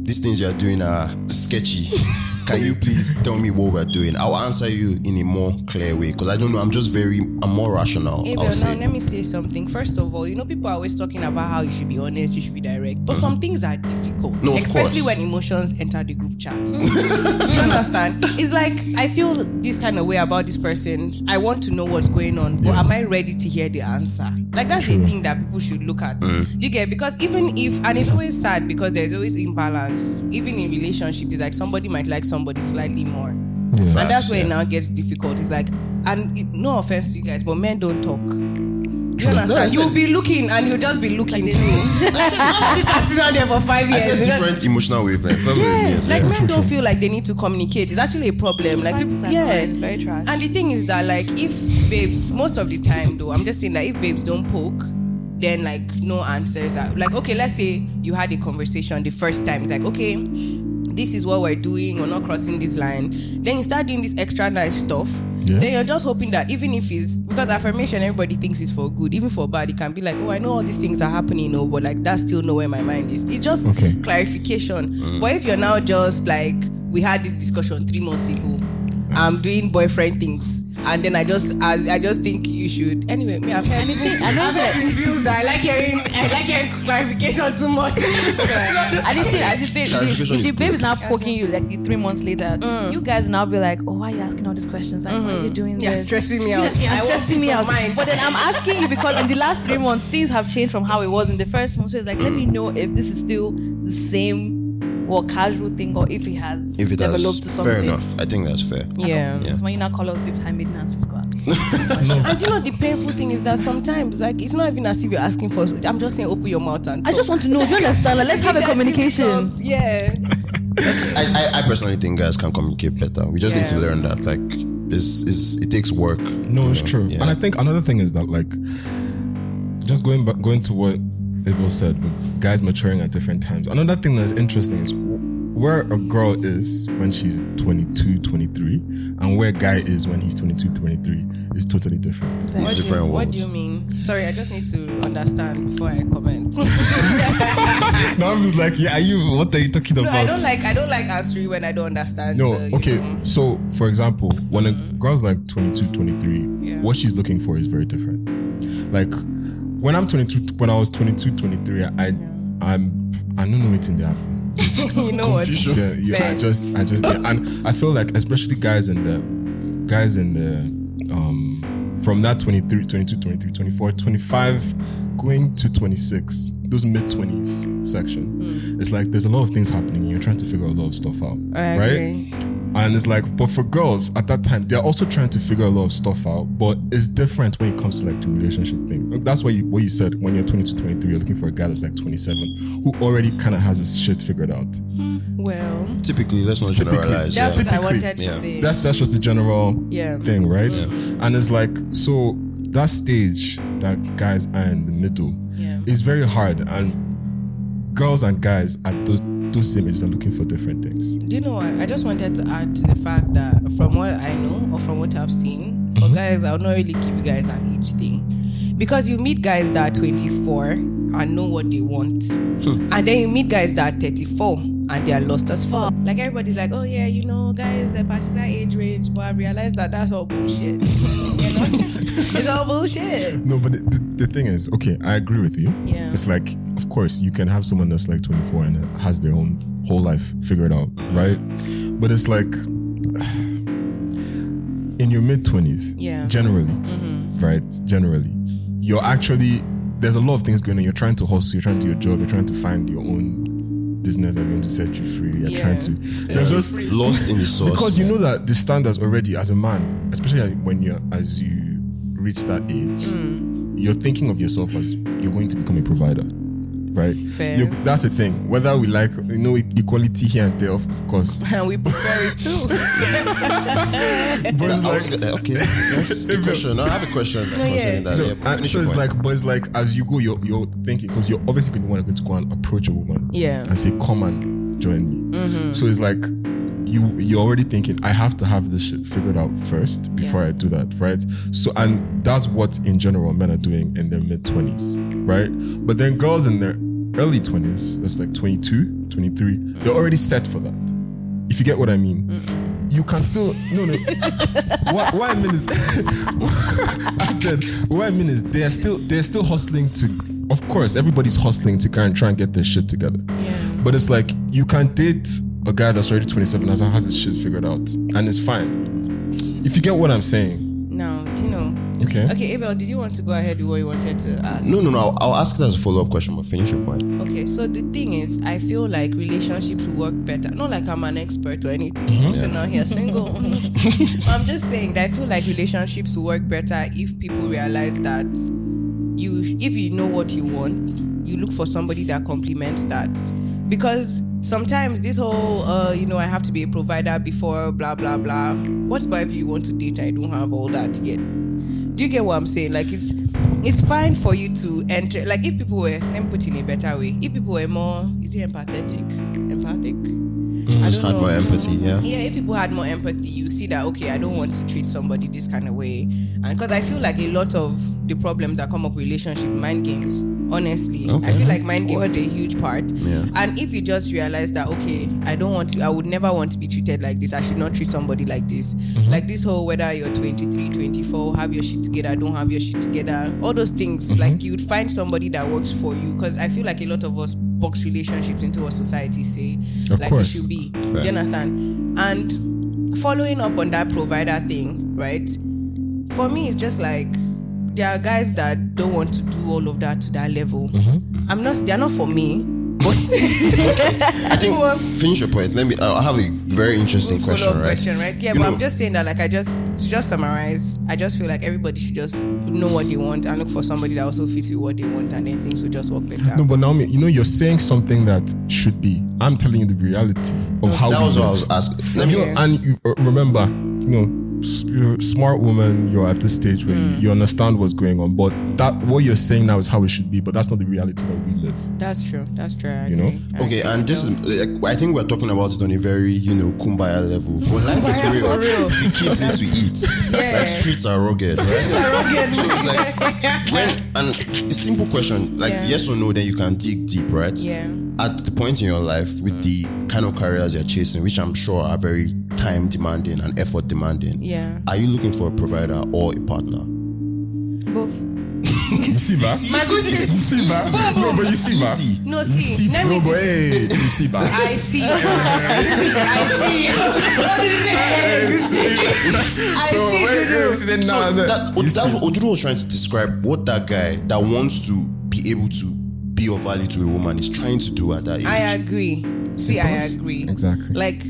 S5: these things you're doing are sketchy. [laughs] Can you please tell me what we're doing? I'll answer you in a more clear way because I don't know. I'm just very, I'm more rational.
S7: Abel, now
S5: say.
S7: let me say something. First of all, you know, people are always talking about how you should be honest, you should be direct. But some things are difficult.
S5: No, of
S7: especially when emotions enter the group chat. [laughs] you understand? It's like I feel this kind of way about this person. I want to know what's going on, but am I ready to hear the answer? Like that's the thing that people should look at.
S5: Mm.
S7: You get? Because even if and it's always sad because there's always imbalance. Even in relationships, it's like somebody might like somebody slightly more. And that's
S5: Facts,
S7: where
S5: yeah.
S7: it now gets difficult. It's like, and it, no offense to you guys, but men don't talk. Do you understand? You'll be looking and you'll just be looking too. [laughs] you can sit down there for five years.
S5: I
S7: years.
S5: said
S7: you know?
S5: different emotional wavelengths. That's
S7: Yeah,
S5: means.
S7: like
S5: yeah.
S7: men don't feel like they need to communicate. It's actually a problem. Like,
S6: That's
S7: if- yeah,
S6: very trash.
S7: And the thing is that, like, if babes, most of the time though, I'm just saying that if babes don't poke, then like no answers are like okay. Let's say you had a conversation the first time. It's like okay, this is what we're doing. We're not crossing this line. Then you start doing this extra nice stuff.
S4: Yeah.
S7: Then you're just hoping that even if it's because affirmation, everybody thinks it's for good. Even for bad, it can be like, oh, I know all these things are happening, no, but like that's still not where my mind is. It's just
S4: Okay.
S7: clarification. Mm. But if you're now just like we had this discussion three months ago, I'm doing boyfriend things, and then I just I, I just think you should. Anyway, me I've heard
S6: I know
S7: I've heard
S6: that-
S7: reviews that I like hearing I like hearing clarification too much.
S6: I didn't think, I didn't think, if the
S5: is
S6: babe is now poking you like the three months later, mm. you guys now be like, oh, why are you asking all these questions? Like, why are you mm. doing
S7: You're
S6: this?
S7: stressing me out.
S6: You're
S7: I
S6: stressing me out.
S7: mind.
S6: But then I'm asking you because in the last three months, things have changed from how it was in the first month. So it's like, let me know if this is still the same or casual thing or if it has
S5: If it
S6: developed
S5: has,
S6: to something.
S5: fair enough. I think that's fair.
S7: Yeah.
S5: Yeah.
S6: So when you now call us babes, high maintenance squad. [laughs]
S7: And you know the painful thing is that sometimes like it's not even as if you're asking for. I'm just saying open your mouth and.
S6: I just want to know, do you understand? Like, let's [laughs] have a communication.
S7: Yeah.
S5: I, I, I personally think guys can communicate better. We just need to learn that. Like, it's, it's, it takes work.
S4: No, it's true.
S5: Yeah.
S4: And I think another thing is that like just going back going to what Abel said with guys maturing at different times. Another thing that's interesting is where a girl is when she's 22, 23 and where a guy is when he's 22, 23 is totally different.
S7: What do, you, what do you mean? Sorry, I just need to understand before I comment. [laughs]
S4: now I'm just like, yeah, are you what are you talking
S7: no,
S4: about?
S7: I don't like I don't like answering when I don't understand.
S4: No,
S7: the,
S4: okay.
S7: know.
S4: So, for example, when a mm. girl's like 22, 23,
S7: Yeah.
S4: what she's looking for is very different. Like, when I'm 22, when I was 22, 23, I, I'm, I don't know what's in there. [laughs]
S7: you know what?
S4: Yeah, yeah, I just, I just, yeah. and I feel like, especially guys in the, guys in the, um, from that 23, 22, 23, 24, 25, going to 26, those mid 20s section, it's like there's a lot of things happening you're trying to figure a lot of stuff out.
S7: I
S4: right?
S7: agree.
S4: And it's like, but for girls at that time, they're also trying to figure a lot of stuff out. But it's different when it comes to like the relationship thing. That's what you what you said when you're 22, 23, you're looking for a guy that's like 27 who already kind of has his shit figured out.
S7: Well,
S5: Typically, let's not generalize.
S7: that's
S5: yeah.
S7: what I
S4: Typically,
S7: wanted to
S5: yeah.
S7: say.
S4: That's that's just the general
S7: Yeah.
S4: thing, right? And it's like so that stage that guys are in the middle
S7: Yeah.
S4: is very hard, and girls and guys at those those same ages are looking for different things.
S7: Do you know what? I just wanted to add to the fact that from what I know or from what I've seen, for mm-hmm. guys, I'll not really give you guys an age thing. Because you meet guys that are 24 and know what they want. Hmm. and then you meet guys that are 34 and they are lost as fuck. Like everybody's like, oh yeah, you know, guys, the particular age range, but I realized that that's all bullshit. [laughs] you know? [laughs] it's all bullshit.
S4: No, but the, the, the thing is, okay, I agree with you.
S7: Yeah.
S4: It's like, course, you can have someone that's like 24 and has their own whole life figured out, right? But it's like, [sighs] in your mid 20s,
S7: Yeah.
S4: generally, right? Generally, you're actually, there's a lot of things going on. You're trying to hustle, you're trying to do your job, you're trying to find your own business that's going to set you free. You're
S7: Yeah.
S4: trying to, there's just,
S5: Lost in the [laughs] source.
S4: because you know that the standards already as a man, especially when you're as you reach that age,
S7: Hmm.
S4: you're thinking of yourself as you're going to become a provider. Right?
S7: Fair.
S4: You- that's the thing. Whether we like, you know, equality here and there, of, of course. [laughs]
S7: and we prefer it too. [laughs]
S4: But it's
S5: I
S4: like,
S5: was gonna- okay, [laughs] yes, a question. No, I have a question concerning that.
S4: No,
S5: Yeah,
S4: and so it's
S5: point.
S4: like, but it's like as you go, you're you're thinking because you're obviously going to want to go and approach a woman,
S7: Yeah.
S4: and say, "Come and join me."
S7: Mm-hmm.
S4: So it's like you you're already thinking, "I have to have this shit figured out first before I do that," right? So and that's what in general men are doing in their mid twenties, right? But then girls in their early twenties, that's like 22, 23, they're already set for that. If you get what I mean. You can still no no. [laughs] what, what I mean is, [laughs] what I mean is they're still they're still hustling to. Of course, everybody's hustling to kind of try and get their shit together. But it's like you can date a guy that's already 27 and has his shit figured out, and it's fine. If you get what I'm saying,
S7: now, do you know?
S4: okay?
S7: Okay, Abel, did you want to go ahead with what you wanted to ask?
S5: no, no, no. I'll, I'll ask it as a follow up question, but finish your point.
S7: Okay, so the thing is, I feel like relationships work better. Not like I'm an expert or anything.
S5: Mm-hmm.
S7: I'm sitting out here single. [laughs] [laughs] I'm just saying that I feel like relationships work better if people realize that you, if you know what you want, you look for somebody that complements that. Because sometimes this whole, uh, you know, I have to be a provider before blah blah blah. What's about if you want to date I don't have all that yet? Do you get what I'm saying? Like it's it's fine for you to enter. Like if people were, let me put it in a better way. If people were more, is it empathetic? Empathic. I
S5: Just had more empathy, yeah.
S7: Yeah, if people had more empathy, you see that okay, I don't want to treat somebody this kind of way, and because I feel like a lot of the problems that come up with relationship mind games. Honestly, I feel like mind games is a huge part.
S5: Yeah.
S7: And if you just realize that okay, I don't want to, I would never want to be treated like this. I should not treat somebody like this. Mm-hmm. Like this whole whether you're 23, 24, have your shit together, don't have your shit together, all those things. Mm-hmm. Like you'd find somebody that works for you. Because I feel like a lot of us box relationships into what society say
S4: Of
S7: like
S4: course.
S7: it should be. Do you understand? And following up on that provider thing, right? For me, it's just like there are guys that don't want to do all of that to that level.
S4: Mm-hmm.
S7: I'm not. They're not for me. But [laughs]
S5: I think
S7: Well-
S5: finish your point. Let me. I have a very interesting question,
S7: follow-up
S5: right?
S7: question, right? Yeah,
S5: You
S7: but
S5: know-
S7: I'm just saying that, like, I just to just summarize. I just feel like everybody should just know what they want and look for somebody that also fits with what they want, and then things will just work better.
S4: No, but Naomi, you know, you're saying something that should be. I'm telling you the reality of how
S5: That
S4: we
S5: was what I was asking. Let me.
S4: You know, and you uh, remember, you know, s- you're a smart woman. You're at this stage where
S7: Hmm.
S4: you, you understand what's going on. But that what you're saying now is how it should be. But that's not the reality that we live.
S7: That's true. That's true. I
S4: You know?
S7: I
S5: Okay, and this is. Like, I think we're talking about it on a very, you know, kumbaya level. [laughs] But life is real.
S7: for real.
S5: The kids need to eat. [laughs]
S7: Yeah.
S5: Like streets are rugged, right? [laughs] so it's like when and a simple question like
S7: Yeah.
S5: yes or no, then you can dig deep, right?
S7: Yeah.
S5: At the point in your life with the kind of careers you're chasing, which I'm sure are very time demanding and effort demanding.
S7: Yeah.
S5: Are you looking for a provider or a partner?
S6: Both.
S4: You see that? [laughs]
S7: My good
S4: You see that? No, but you see that?
S5: Easy.
S7: No,
S4: You
S7: see,
S4: see,
S7: let me
S4: no, but hey, you see that? [laughs] [laughs]
S7: I see. I see. I see. What did? I
S4: So
S7: see.
S4: wait,
S7: Dudu.
S4: wait, see,
S5: So that,
S4: you
S5: that's
S4: see.
S5: what Ojuro was trying to describe what that guy that wants to be able to be of value to a woman is trying to do at that age.
S7: I agree. See, I agree.
S4: Exactly.
S7: Like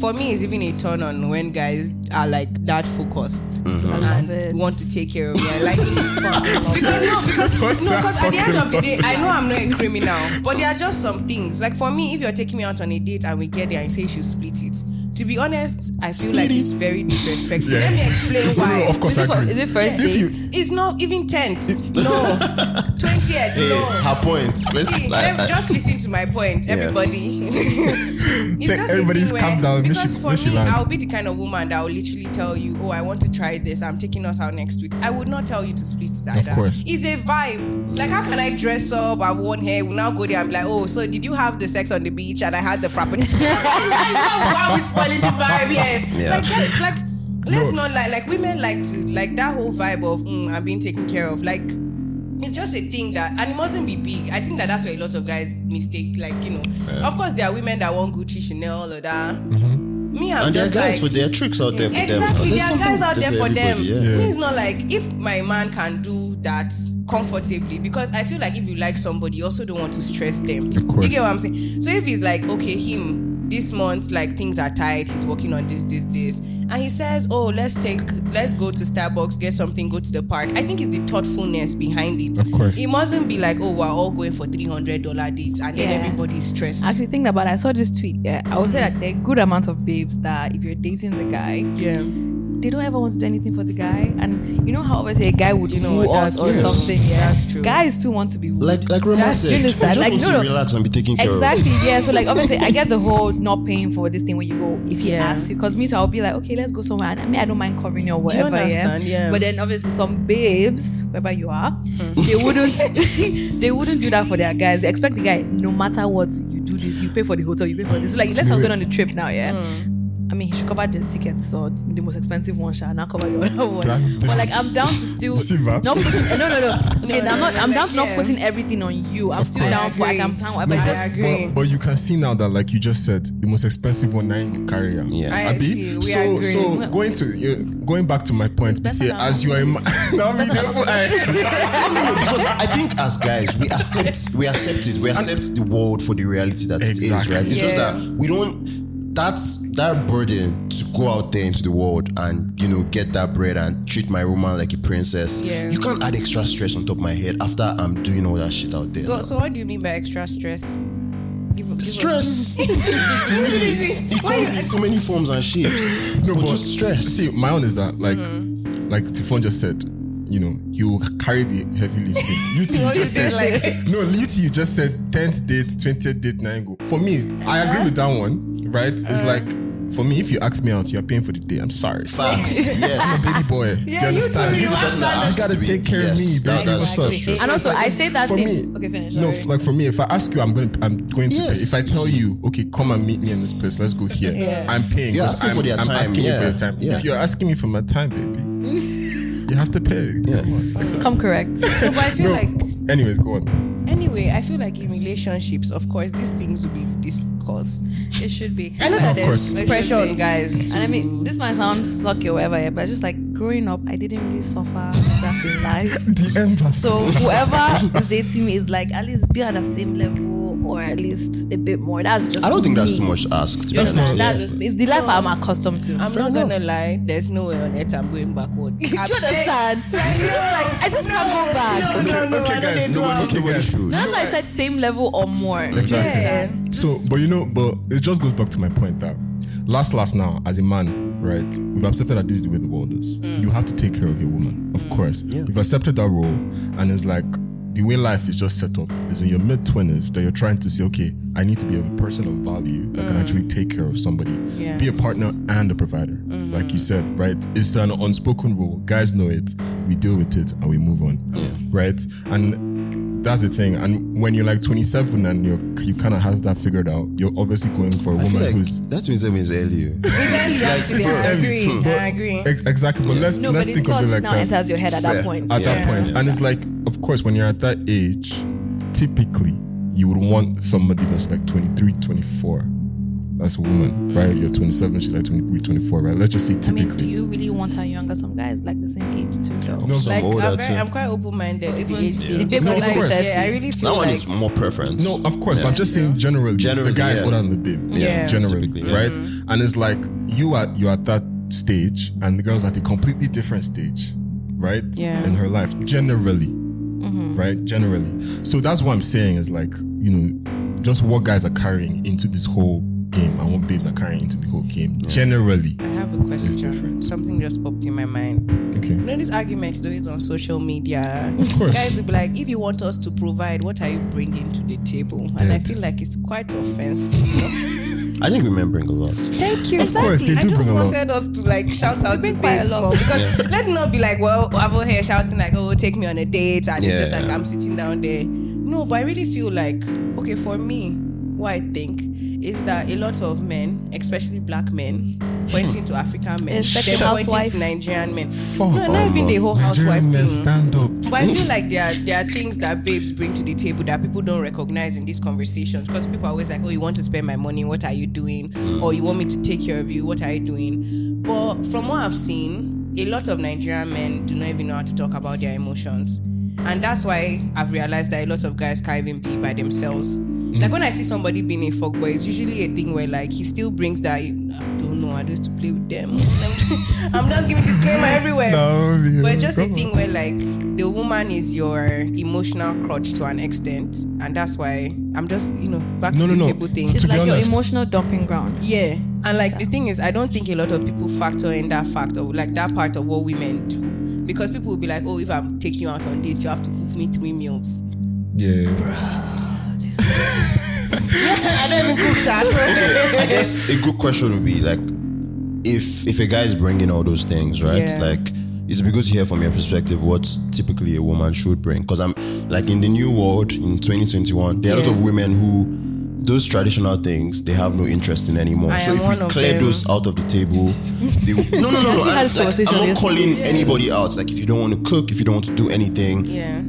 S7: for me, it's even a turn on when guys are like that focused mm-hmm. and
S6: it.
S7: want to take care of me. I like it [laughs] because no, because, no, at the end of the day, I know I'm not a criminal, but there are just some things. Like for me, if you're taking me out on a date and we get there and you say you should split it, to be honest, I feel like it's very disrespectful.
S4: Yeah.
S7: Let me explain [laughs] why.
S4: No, of course,
S6: Is
S4: I
S6: it, for,
S4: agree.
S6: is it first
S4: If
S6: date?
S4: you,
S7: It's not even tenth. No, [laughs] twentieth.
S5: Hey,
S7: No.
S5: her point. Let's
S7: See,
S5: like,
S7: let- just listen to my point,
S5: Yeah.
S7: everybody. [laughs] It's
S4: Take-
S7: just
S4: everybody's calm down, make
S7: Because
S4: she-
S7: for me,
S4: land.
S7: I'll be the kind of woman that will literally tell you, "Oh, I want to try this. I'm taking us out next week." I would not tell you to split it either.
S4: course.
S7: it's a vibe. Like, how can I dress up? I've worn hair. We'll now go there. I'm like, "Oh, so did you have the sex on the beach?" And I had the frappe. Spoiling the vibe? Yeah, [laughs]
S5: Yeah.
S7: like, that- like. Let's not like like women like to like that whole vibe of mm, I'm being taken care of. Like it's just a thing that and it mustn't be big. I think that that's where a lot of guys mistake. Like you know, of course there are women that want Gucci, Chanel, all of that. Me, I'm
S5: and there are guys
S7: like
S5: for their tricks out there for them.
S7: exactly. There are guys out there for them.
S5: Yeah.
S7: Me, it's not like if my man can do that comfortably because I feel like if you like somebody, you also don't want to stress them.
S4: Of course.
S7: You get what I'm saying? So if he's like, okay, him. This month like things are tight. He's working on this, this, this, and he says, "Oh, let's take, let's go to Starbucks, get something, go to the park." I think it's the thoughtfulness behind it.
S4: Of course.
S7: it mustn't be like, "Oh, we're all going for three hundred dollar dates," and then everybody's stressed.
S6: Actually, think about it. I saw this tweet. Yeah, I would say that there are good amount of babes that if you're dating the guy,
S7: yeah.
S6: They don't ever want to do anything for the guy. And you know how obviously a guy would
S7: You know
S6: woo us or
S7: true.
S6: something. Yeah,
S7: That's true.
S6: Guys too want to be wooed.
S5: Like like Roma said,
S6: you
S5: just
S6: understand? Like,
S5: want
S6: no,
S5: to
S6: no.
S5: relax and be taken care of.
S6: Exactly, yeah. So like obviously I get the whole not paying for this thing when you go if he
S7: Yeah.
S6: asks you. Because me too, I'll be like, okay, let's go somewhere. And I mean I don't mind covering your
S7: Do you
S6: whatever.
S7: understand? Yeah.
S6: But then obviously some babes, wherever you are,
S7: Hmm.
S6: they wouldn't [laughs] [laughs] they wouldn't do that for their guys. They expect the guy, no matter what you do this, you pay for the hotel, you pay for this. So like let's have going on the trip now, yeah.
S7: Hmm.
S6: I mean, he should cover the tickets, so the most expensive one shall not cover the other one. But like. I'm down to still
S4: You
S6: not putting. No, no, no. [laughs] Okay,
S7: no,
S6: I'm not.
S7: no,
S6: I'm
S7: like,
S6: down to not putting everything on you. I'm still
S4: course.
S6: down for. I can plan whatever.
S7: I agree.
S4: But, but you can see now that, like you just said, the most expensive one now you carry am.
S5: Yeah.
S7: I
S4: Abi?
S7: see. We
S4: so,
S7: agree.
S4: so going to you going back to my point, be say as you are, in, [laughs] now me therefore I- [laughs]
S5: no, no, because I think as guys we accept we accept it we accept the world for the reality that it is right it's just
S7: Yeah.
S5: that we don't that's that burden to go out there into the world and you know get that bread and treat my woman like a princess
S7: Yeah.
S5: you can't add extra stress on top of my head after I'm doing all that shit out there
S7: So, so what do you mean by extra stress? Give, give
S5: stress [laughs] [laughs] it comes in so many forms and shapes [laughs]
S4: no,
S5: but
S4: but
S5: just stress
S4: See, my own is that like
S7: Mm-hmm.
S4: like Sifon just said, you know, he will carry the heavy lifting. You two you just
S7: said,
S4: said
S7: like-
S4: no, you two you just said 10th date, 20th date, nine go. For me, I agree with that one, right? It's
S7: Uh-huh.
S4: like for me, if you ask me out, you're paying for the day. I'm sorry.
S5: facts [laughs]
S4: I'm a baby boy.
S7: Yeah,
S4: you
S7: you
S4: understand?
S7: too, you
S4: You
S7: understand
S5: that
S4: gotta take care of
S5: yes,
S4: me,
S5: that-
S4: baby.
S5: that's-
S4: What's up?
S6: And also, I say that
S4: for
S6: thing.
S4: me,
S6: okay, finish.
S4: No,
S6: sorry.
S4: like for me, if I ask you, I'm going, I'm going to
S5: Yes.
S4: pay. If I tell you, okay, come and meet me in this place, let's go [laughs] here.
S6: Yeah.
S4: I'm paying.
S5: You're
S4: 'cause
S5: asking
S4: I'm,
S5: for their
S4: I'm
S5: time,
S4: asking you for your time.
S5: yeah.
S4: If you're asking me for my time, baby, [laughs] you have to pay.
S5: Yeah.
S4: Come on.
S6: Come correct.
S7: No, but I feel
S4: No.
S7: like
S4: Anyways, go on.
S7: Anyway, I feel like in relationships, of course, these things will be discussed.
S6: it should be.
S7: I know that
S4: Of
S7: there's
S4: course.
S7: Pressure on guys. To,
S6: And I mean, this might sound sucky or whatever, yeah, but just like growing up, I didn't really suffer that in life. [laughs]
S4: The embassy.
S6: So [laughs] whoever is dating me is like at least be at the same level or at least a bit more. That's just
S5: I don't think that's too much asked to be
S6: You
S5: honest.
S6: understand?
S5: Yeah.
S6: That's just it's the life I'm accustomed to.
S7: I'm
S6: Fair
S7: not
S6: enough.
S7: gonna lie. There's no way on earth I'm going backwards.
S6: Do [laughs] you understand? [laughs] you know, like I just can't go back.
S4: okay,
S7: no,
S4: okay,
S7: I don't
S4: guys.
S7: need to
S4: Nobody,
S7: ask.
S4: okay,
S5: Nobody
S4: guys.
S5: should.
S6: That's why I said same level or more.
S4: Exactly.
S7: Yeah.
S4: So, but you know, but it just goes back to my point that last, last now, as a man, right, we've accepted that this is the way the world is. Mm. You have to take care of your woman, of mm. course. You've accepted that role, and it's like the way life is just set up is in your mid 20s that you're trying to say, okay, I need to be a person of value that can mm. actually take care of somebody,
S7: Yeah.
S4: be a partner and a provider. Mm. Like you said, right? It's an unspoken rule. Guys know it. We deal with it and we move on. Right? And that's the thing. And when you're like 27 and you're you kind of have that figured out, you're obviously going for a
S5: I feel
S4: woman
S5: like
S4: who's
S5: that 27 is early.
S7: Exactly. [laughs] Actually, I [laughs] agree.
S5: early.
S7: I agree.
S4: Ex- exactly. But let's
S6: No,
S4: let's
S6: but the
S4: think of
S6: thought
S4: it like
S6: now
S4: that.
S6: enters your head at that point.
S4: at
S5: Yeah.
S4: that point. And it's like, of course, when you're at that age, typically you would want somebody that's like 23, 24. That's a woman, right? You're 27, she's like 23, 24, right? Let's just say typically.
S6: I mean,
S4: typically.
S6: do you really want her younger? Some guys like the same age too, though.
S4: No,
S5: Some
S7: Like
S5: older
S7: I'm, very,
S5: too.
S7: I'm quite open-minded with the age
S6: yeah. The
S4: No,
S7: Because,
S4: of course.
S7: like, yeah, I really feel
S5: That one
S7: like
S5: is more preference.
S4: No, of course,
S5: Yeah.
S4: but I'm just saying generally,
S5: Generally,
S4: the guy is
S5: yeah.
S4: older than the babe.
S7: Yeah.
S4: generally,
S5: Typically, yeah.
S4: right? Mm-hmm. And it's like you are you at that stage, and the girl's at a completely different stage, right?
S7: Yeah.
S4: In her life, generally, mm-hmm. right? Generally. So that's what I'm saying is like you know, just what guys are carrying into this whole game and what babes are carrying into the whole game. Generally,
S7: I have a question. Something just popped in my mind.
S4: okay.
S7: You know, these arguments always on social media.
S4: Of course.
S7: Guys will be like, if you want us to provide, what are you bringing to the table? And I feel like it's quite offensive. [laughs]
S5: I think women bring a lot.
S7: Thank you.
S4: Of course, they
S7: I
S4: do
S7: just
S4: bring a lot.
S7: wanted us to like shout out to
S6: bring quite a
S7: babes
S6: lot.
S7: more because [laughs] let's not be like, well, I'm over here shouting like, oh, take me on a date, and it's just like I'm sitting down there. No, but I really feel like, okay, for me, what I think is that a lot of men, especially black men, pointing to African men, they're pointing
S6: housewife.
S7: to Nigerian men.
S4: Fuck
S7: no, not even the whole housewife
S4: Nigerian men
S7: thing.
S4: stand up.
S7: But I feel like there are there are things that babes bring to the table that people don't recognize in these conversations because people are always like, "Oh, you want to spend my money? What are you doing?" Mm. Or "You want me to take care of you? What are you doing?" But from what I've seen, a lot of Nigerian men do not even know how to talk about their emotions, and that's why I've realized that a lot of guys can't even be by themselves. Like when I see somebody being a fuckboy, it's usually a thing where like he still brings that. I don't know. I used to play with them. [laughs] I'm just giving disclaimer everywhere.
S4: No, yeah,
S7: but just a
S4: come on.
S7: thing where like the woman is your emotional crutch to an extent, and that's why I'm just you know back
S4: No,
S7: to
S4: no,
S7: the
S4: no.
S7: table thing.
S6: She's
S4: To be
S6: like your emotional dumping ground.
S7: Yeah. And like the thing is, I don't think a lot of people factor in that factor, like that part of what women do. Because people will be like, oh, if I'm taking you out on dates, you have to cook me three meals.
S4: Yeah. [laughs]
S7: I don't even cook, sir. so- [laughs]
S5: I guess a good question would be like, if if a guy is bringing all those things, right?
S7: Yeah.
S5: Like, it's because you hear from your perspective what typically a woman should bring. Because I'm like in the new world in 2021, there are a lot of women who those traditional things they have no interest in anymore.
S7: I
S5: so if we clear
S7: them.
S5: those out of the table, they, no, no, no, no. [laughs] I'm, like, I'm not calling anybody out. Like, if you don't want to cook, if you don't want to do anything,
S7: yeah.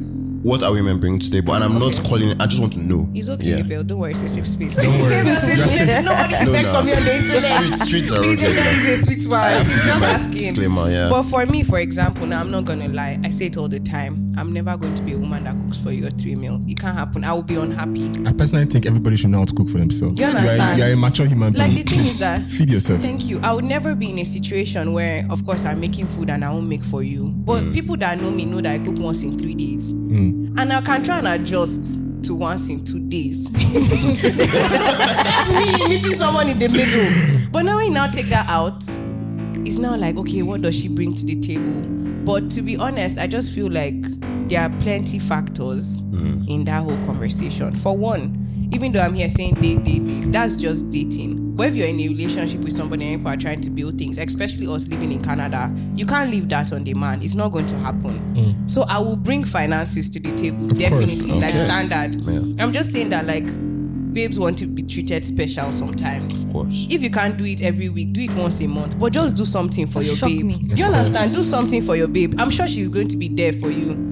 S5: What are women bringing to the table? And I'm not calling. I just want to know.
S7: It's okay,
S5: Yeah.
S7: Bill. Don't worry, it's a safe space.
S4: Don't worry. [laughs]
S7: Nobody
S4: You're safe.
S5: No,
S7: expects
S5: no.
S7: from you on the internet.
S5: Streets, streets are
S7: The
S5: okay.
S7: internet a sweet spot.
S5: I have to
S7: It's
S5: give
S7: just asking.
S5: disclaimer, yeah.
S7: But for me, for example, now I'm not gonna lie. I say it all the time. I'm never going to be a woman that cooks for you three meals. It can't happen. I will be unhappy.
S4: I personally think everybody should know how to cook for themselves.
S7: Do you
S4: You're,
S7: understand?
S4: you're a mature human being.
S7: Like the thing is [laughs] that
S4: Feed yourself.
S7: Thank you. I would never be in a situation where, of course, I'm making food and I won't make for you. But
S5: Mm.
S7: people that know me know that I cook once in three days,
S4: Mm.
S7: And I can try and adjust to once in two days. [laughs] That's me meeting someone in the middle. But now we now take that out, it's now like, okay, what does she bring to the table? But to be honest, I just feel like there are plenty factors mm. in that whole conversation. For one, even though I'm here saying date, date, date, that's just dating. But if you're in a relationship with somebody and people are trying to build things, especially us living in Canada, you can't leave that on demand. It's not going to happen. Mm. So I will bring finances to the table, definitely, like standard.
S5: Yeah.
S7: I'm just saying that like babes want to be treated special sometimes.
S5: Of course.
S7: If you can't do it every week, do it once a month. But just do something for your
S6: Shock
S7: babe.
S6: me.
S7: Do you understand? Do something for your babe. I'm sure she's going to be there for you.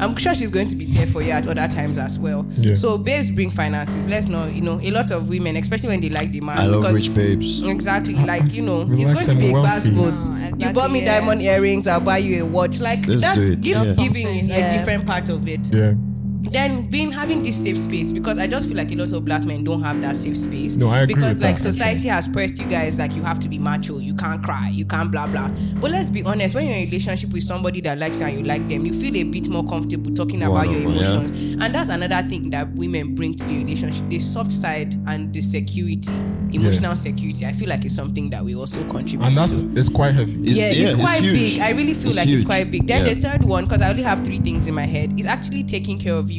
S7: I'm sure she's going to be there for you at other times as well.
S4: Yeah.
S7: So babes bring finances. Let's know, you know, a lot of women, especially when they like the man.
S5: I love rich babes.
S7: Exactly. Like, you know,
S4: We
S7: it's
S4: like
S7: going to be a
S4: them wealthy.
S7: baskos.
S6: Oh,
S7: you bought me
S6: yeah.
S7: diamond earrings, I'll buy you a watch. Like
S5: Let's
S7: that
S5: do it,
S7: gift
S5: yeah.
S7: giving is
S6: Yeah.
S7: a different part of it
S4: Yeah.
S7: Then being having this safe space because I just feel like a lot of black men don't have that safe space.
S4: No, I agree
S7: because
S4: with
S7: like
S4: that,
S7: society has pressed you guys like you have to be macho, you can't cry, you can't blah blah. But let's be honest, when you're in a relationship with somebody that likes you and you like them, you feel a bit more comfortable talking about your
S5: Vulnerable, yeah.
S7: emotions. And that's another thing that women bring to the relationship: the soft side and the security, emotional security. I feel like it's something that we also contribute.
S4: And that's
S7: to
S4: it's quite heavy.
S5: It's-
S7: yeah,
S5: yeah,
S7: it's
S5: it's
S7: quite
S5: huge.
S7: big. I really feel
S5: It's
S7: like it's quite big. Then
S5: Yeah.
S7: the third one, because I only have three things in my head, is actually taking care of you.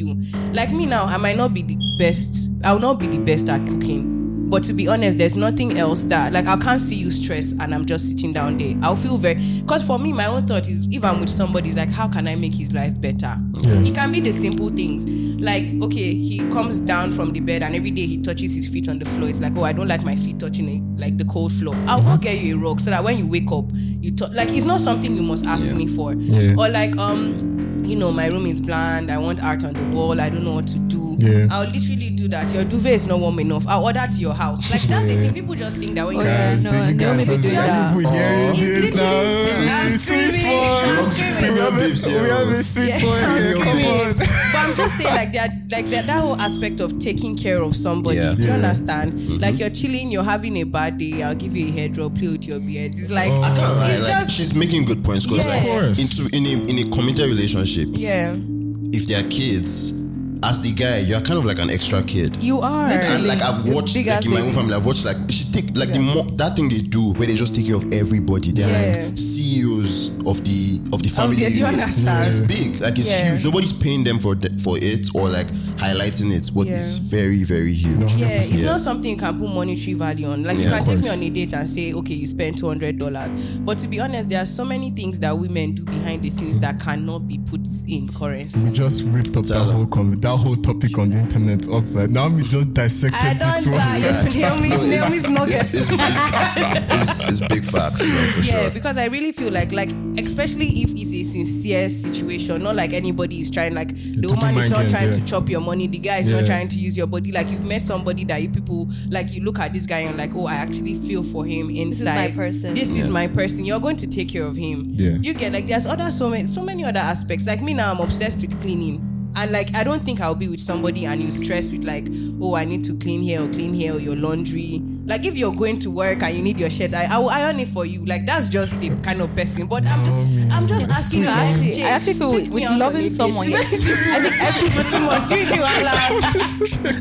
S7: Like me now, I might not be the best. I will not be the best at cooking. But to be honest, there's nothing else that like I can't see you stress and I'm just sitting down there. I'll feel very because for me, my own thought is if I'm with somebody, it's like how can I make his life better? It can be the simple things. Like, okay, he comes down from the bed and every day he touches his feet on the floor. It's like, oh, I don't like my feet touching it, like the cold floor. I'll go get you a rug so that when you wake up, you touch like it's not something you must ask me for.
S4: Yeah.
S7: Or like um, you know, my room is bland, I want art on the wall, I don't know what to do.
S4: Yeah.
S7: I'll literally do that. Your duvet is not warm enough. I'll order to your house. Like that's the thing. People just think that when you
S6: Oh, yeah.
S7: say
S6: no,
S4: do you
S6: and they'll
S4: guys
S6: maybe do
S4: have
S6: that.
S4: people hearing this now?
S7: literally- I'm
S4: Sweet one.
S7: I'm screaming.
S5: Premium babes
S4: We have a sweet one Come on.
S7: But I'm just saying, like that, like that, that whole aspect of taking care of somebody.
S5: Yeah.
S7: Do you
S4: Yeah.
S7: understand? Mm-hmm. Like you're chilling, you're having a bad day. I'll give you a hair drop, play with your beard. It's like oh.
S5: I can't lie.
S7: it's
S5: Like
S7: just
S5: she's making good points because
S7: Yeah.
S5: like into in a in a committed relationship,
S7: yeah.
S5: if they are kids, as the guy, you're kind of like an extra kid.
S7: You are.
S5: And like I've watched
S6: Big
S5: like in my own family, I've watched like she take like the mo- that thing they do where they just take care of everybody. They're
S7: Yeah.
S5: like CEOs of the of the family.
S7: yeah, do you understand?
S5: It's big, like it's
S7: Yeah.
S5: huge. Nobody's paying them for for it or like highlighting it, but
S7: Yeah.
S5: it's very very huge.
S7: Yeah, it's
S5: Yeah.
S7: not something you can put monetary value on. Like you can take me on a date and say, okay, you spent two hundred dollars. But to be honest, there are so many things that women do behind the scenes that cannot be put in currency.
S4: We just ripped up that
S5: Tell her.
S4: whole con- that whole topic on the internet up there. Now we just dissected
S7: I
S4: it.
S7: don't
S4: one.
S7: die. [laughs] Naomi's,
S5: No, it's-
S7: Naomi's not
S5: it's, it's, it's, it's, it's big facts, you know, for
S7: Yeah,
S5: sure.
S7: because I really feel like, like, especially if it's a sincere situation, not like anybody is trying, like, the
S4: to
S7: woman is not
S4: mind
S7: trying
S4: games,
S7: to chop your money, the guy is
S4: Yeah.
S7: not trying to use your body. Like, you've met somebody that you people, like, you look at this guy and, like, oh, I actually feel for him inside.
S6: This is my person.
S7: This is my person. You're going to take care of him.
S4: Yeah.
S7: Do you get, like, there's other, so many, so many other aspects. Like, me now, I'm obsessed with cleaning. And like I don't think I'll be with somebody and you stress with like, oh, I need to clean here or clean here or your laundry. Like if you're going to work and you need your shirts, I, I will iron it for you. Like that's just the kind of person. But I'm, I'm just mm. asking you.
S6: No,
S7: like,
S6: I actually feel
S7: take
S6: with,
S7: me
S6: with
S7: out on
S6: loving
S7: a date.
S6: someone, yeah. I think every [laughs]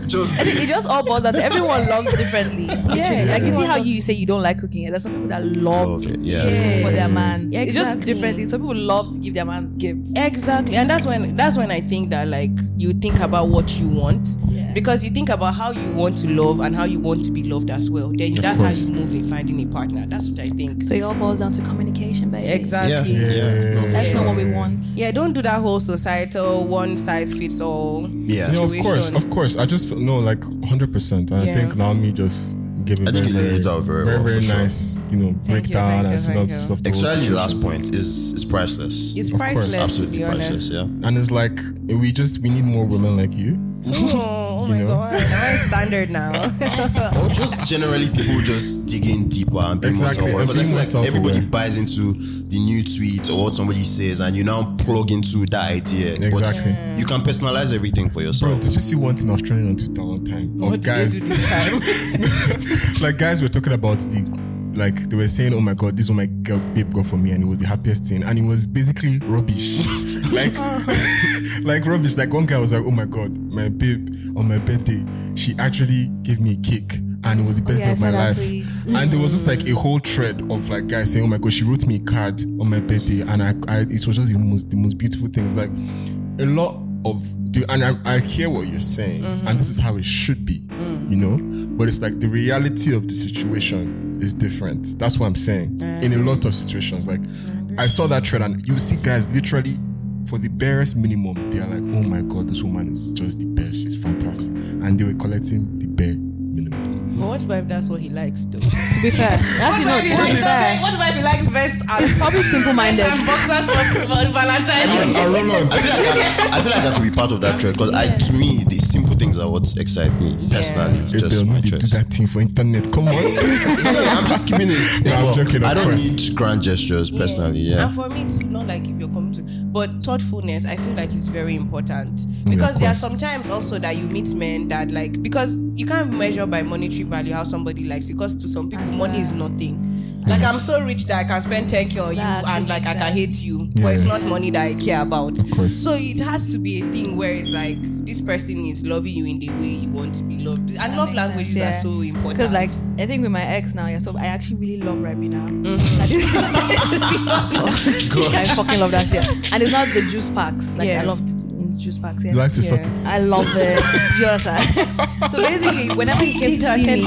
S5: Just [laughs]
S6: I think it just all boils down to everyone loves differently.
S7: Yeah,
S6: like you see how you say you don't like cooking. and There's some people that love,
S5: Love it, yeah.
S6: cooking for their man.
S7: Yeah,
S6: It's just
S7: exactly.
S6: different things. Some people love to give their man gifts.
S7: Exactly, and that's when that's when I think that like you think about what you want
S6: Yeah.
S7: because you think about how you want to love and how you want to be loved as well. Then that's how you move in finding a partner. That's what I think.
S6: So it all boils down to communication, baby.
S7: Exactly.
S5: yeah,
S7: Yeah.
S5: no, for
S6: Let's know what we want.
S7: Yeah, don't do that whole societal one size fits all.
S5: Yeah.
S4: No, of course, of course. I just feel, no, like hundred percent. I
S7: Yeah.
S4: think Naomi just gave a
S5: I
S4: very,
S5: think you laid
S4: very,
S5: it out very
S4: very,
S5: well,
S4: very
S5: for sure.
S4: nice, you know,
S7: you,
S4: breakdown
S7: thank you,
S4: and
S7: thank
S4: synopsis
S7: you.
S4: of the whole
S5: Especially the last point is is priceless.
S7: It's
S4: Of course.
S7: priceless to
S5: Absolutely
S7: be honest.
S5: priceless. Yeah.
S4: And it's like we just we need more women like you.
S7: Oh. My
S4: know?
S7: god, am I standard now? [laughs]
S5: Or just generally people just digging deeper and being
S4: Exactly,
S5: more self-aware.
S4: and
S5: Because I feel like
S4: self-aware.
S5: everybody buys into the new tweet or what somebody says, and you now plug into that idea.
S4: Exactly.
S5: But you can personalize everything for yourself.
S4: Bro,
S5: yourself.
S4: did you see one thing I was trending on Twitter one time?
S7: what
S4: of
S7: did they
S4: guys,
S7: do this time? [laughs]
S4: like guys were talking about the like they were saying, "Oh my god, this is what my girl, babe got for me," and it was the happiest thing, and it was basically rubbish, [laughs] like like rubbish. Like one guy was like, "Oh my god, my babe on my birthday, she actually gave me a cake." And it was the best
S6: yeah,
S4: day of my life.
S6: tweet.
S4: And there was just like a whole thread of like guys saying, "Oh my god, she wrote me a card on my birthday," and I, I it was just the most the most beautiful things. Like a lot of do and I, I hear what you're saying, and this is how it should be, you know. But it's like the reality of the situation is different. That's what I'm saying. In a lot of situations, like I saw that thread, and you see guys literally for the barest minimum, they are like, "Oh my god, this woman is just the best. She's fantastic," and they were collecting the bare minimum.
S7: But what if that's what he likes though?
S6: To be fair, actually, no,
S7: what, if he
S6: to be
S7: likes,
S6: fair,
S7: what if he likes best and
S6: probably simple-minded.
S7: and boxer for, for Valentine's
S5: I,
S7: Day?
S5: I feel like I, I feel like I could be part of that trend because I, to me, the simple things are what excite me personally.
S4: If
S5: Just
S4: they'll
S5: my
S4: not do that thing for internet, come on. [laughs]
S5: Yeah, I'm just keeping it. [laughs]
S4: No, I'm joking,
S5: I don't
S4: course.
S5: need grand gestures personally. Yeah.
S7: And for me too, not like if you're coming to, but thoughtfulness, I feel like it's very important because
S4: of
S7: there are
S4: course.
S7: sometimes also that you meet men that like because you can't measure by monetary value how somebody likes you because to some people
S6: That's
S7: money is nothing. Like I'm so rich that I can spend 10k on you
S6: That's
S7: and like I can hate you, but it's not money that I care about. So it has to be a thing where it's like this person is loving you in the way you want to be loved, and love languages
S6: sense,
S7: are so important.
S6: Because like I think with my ex now, yeah, so I actually really love Ribena.
S7: Mm-hmm. [laughs] [laughs]
S6: I fucking love that shit. And it's not the juice packs. Like
S7: Yeah.
S6: I love in juice packs. Yeah.
S4: You like to
S7: Yeah.
S4: suck it.
S6: I love it. Do [laughs] you understand? so basically, whenever he [laughs] came to see me,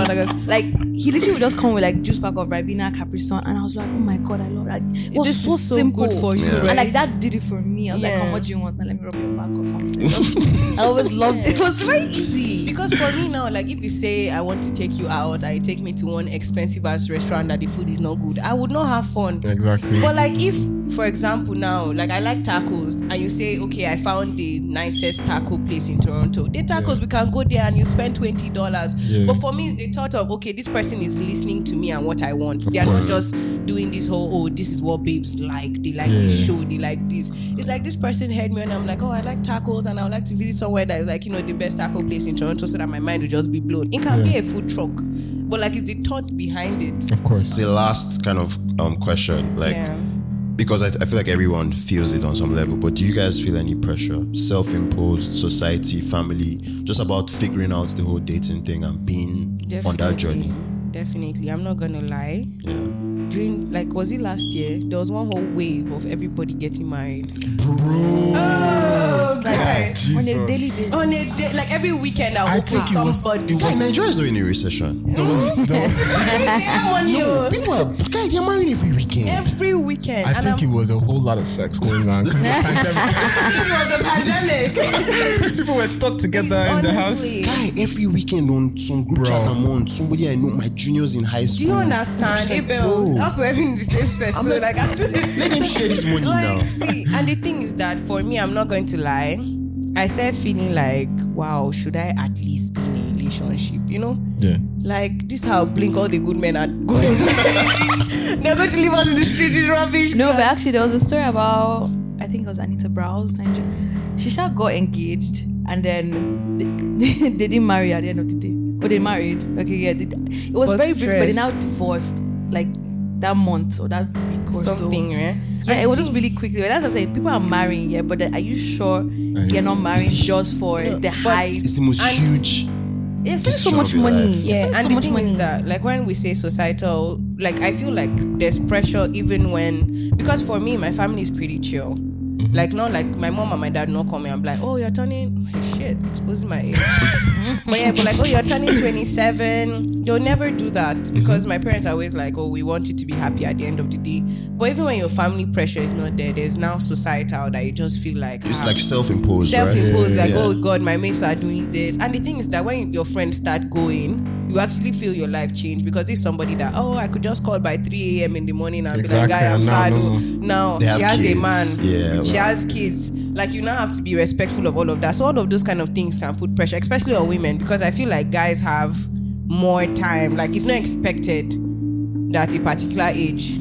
S6: like he literally would just come with like juice pack of Ribena, Capri Sun, and I was like, oh my god, I love that. It was
S7: this
S6: so
S7: is so
S6: simple
S7: good for you,
S5: Yeah.
S7: right?
S6: And like that did it for me. I was like,
S7: Yeah.
S6: oh, what do you want? Now let me rub your back or something. [laughs] I always loved it. It was very easy.
S7: Because for me now, like if you say I want to take you out, I take me to one expensive ass restaurant that the food is not good, I would not have fun.
S4: Exactly.
S7: But like if, for example, now like I like tacos, and you say, okay, I found the nicest taco place in Toronto. The tacos we can go there and you spend twenty dollars.
S4: Yeah.
S7: But for me, it's the thought of okay, this person is listening to me and what I want. They are not just doing this whole oh, this is what babes like. They like this
S4: Yeah.
S7: show. They like this. It's like this person heard me and I'm like, oh, I like tacos and I would like to visit somewhere that is like you know the best taco place in Toronto, so that my mind will just be blown. It can be a food truck, but like it's the thought behind it.
S4: of course.
S5: The last kind of um question, like
S7: Yeah.
S5: because I, I feel like everyone feels it on some level. But do you guys feel any pressure, self-imposed, society, family, just about figuring out the whole dating thing and being on that journey?
S7: Definitely. I'm not gonna lie.
S5: Yeah,
S7: During like was it last year? There was one whole wave of everybody getting married.
S5: bro.
S7: God.
S6: On a daily basis.
S7: On a day, like every weekend I'll
S4: I
S7: hope
S4: think
S7: with
S4: it was-
S7: somebody.
S5: Guys, Nigeria is not in a recession.
S4: There was- there was- [laughs]
S5: No, people are guys. They're marrying every weekend.
S7: Every weekend.
S4: I think it
S7: I'm,
S4: was a whole lot of sex going on. [laughs]
S7: it was the pandemic. [laughs]
S4: People were stuck together
S7: Honestly. The house.
S5: Guy, every weekend on some group
S4: Bro.
S5: chat I'm on, somebody I know, my juniors in high school.
S7: Do you
S5: I'm
S7: understand?
S5: like,
S7: Abel,
S5: bro,
S7: that's why we're in the same sex.
S5: I'm
S7: so
S5: like,
S7: like, I'm
S5: let him share this money
S7: like,
S5: now.
S7: See, and the thing is that for me, I'm not going to lie. I started feeling like, wow, should I at least be in a relationship? You know,
S4: yeah.
S7: like this how blink all the good men are going. [laughs] They're going to leave us in the street in rubbish.
S6: No, but actually, there was a story about I think it was Anita Browse. Nigeria. She shall got engaged and then they, [laughs] they didn't marry at the end of the day. Oh, they married. Okay, yeah. They, it was
S7: But
S6: very brief, but they now divorced like that month or that week or so.
S7: Something, eh? right?
S6: Yeah,
S7: And
S6: it was just really quickly. But that's what I'm saying. People are marrying, yeah, but then are you sure you're not marrying just for the
S7: but
S6: hype?
S5: It's the most
S7: And-
S5: huge.
S6: It's spending so much money.
S5: life.
S7: Yeah, and
S6: so
S7: the
S6: much
S7: thing
S6: money.
S7: is that, like, when we say societal, like, I feel like there's pressure even when, because for me, my family is pretty chill.
S6: Mm-hmm.
S7: Like, no, like my mom and my dad not coming I'm like, oh, you're turning, shit, exposing my age. [laughs] but yeah, but like, oh, you're turning 27. They'll never do that
S6: Mm-hmm.
S7: because my parents are always like, oh, we want you to be happy at the end of the day. But even when your family pressure is not there, there's now societal that you just feel like,
S5: It's
S7: ah,
S5: like self-imposed,
S7: self-imposed like
S5: Yeah.
S7: oh god my mates are doing this and the thing is that when your friends start going you actually feel your life change because there's somebody that oh i could just call by 3 a.m in the morning and
S4: Exactly,
S7: be like guy i'm
S4: and
S7: sad
S4: no,
S7: oh."
S4: no.
S7: now she has a man
S5: Yeah,
S7: she has kids. Like you now have to be respectful of all of that. So all of those kind of things can put pressure especially on women because i feel like guys have more time. Like it's not expected that a particular age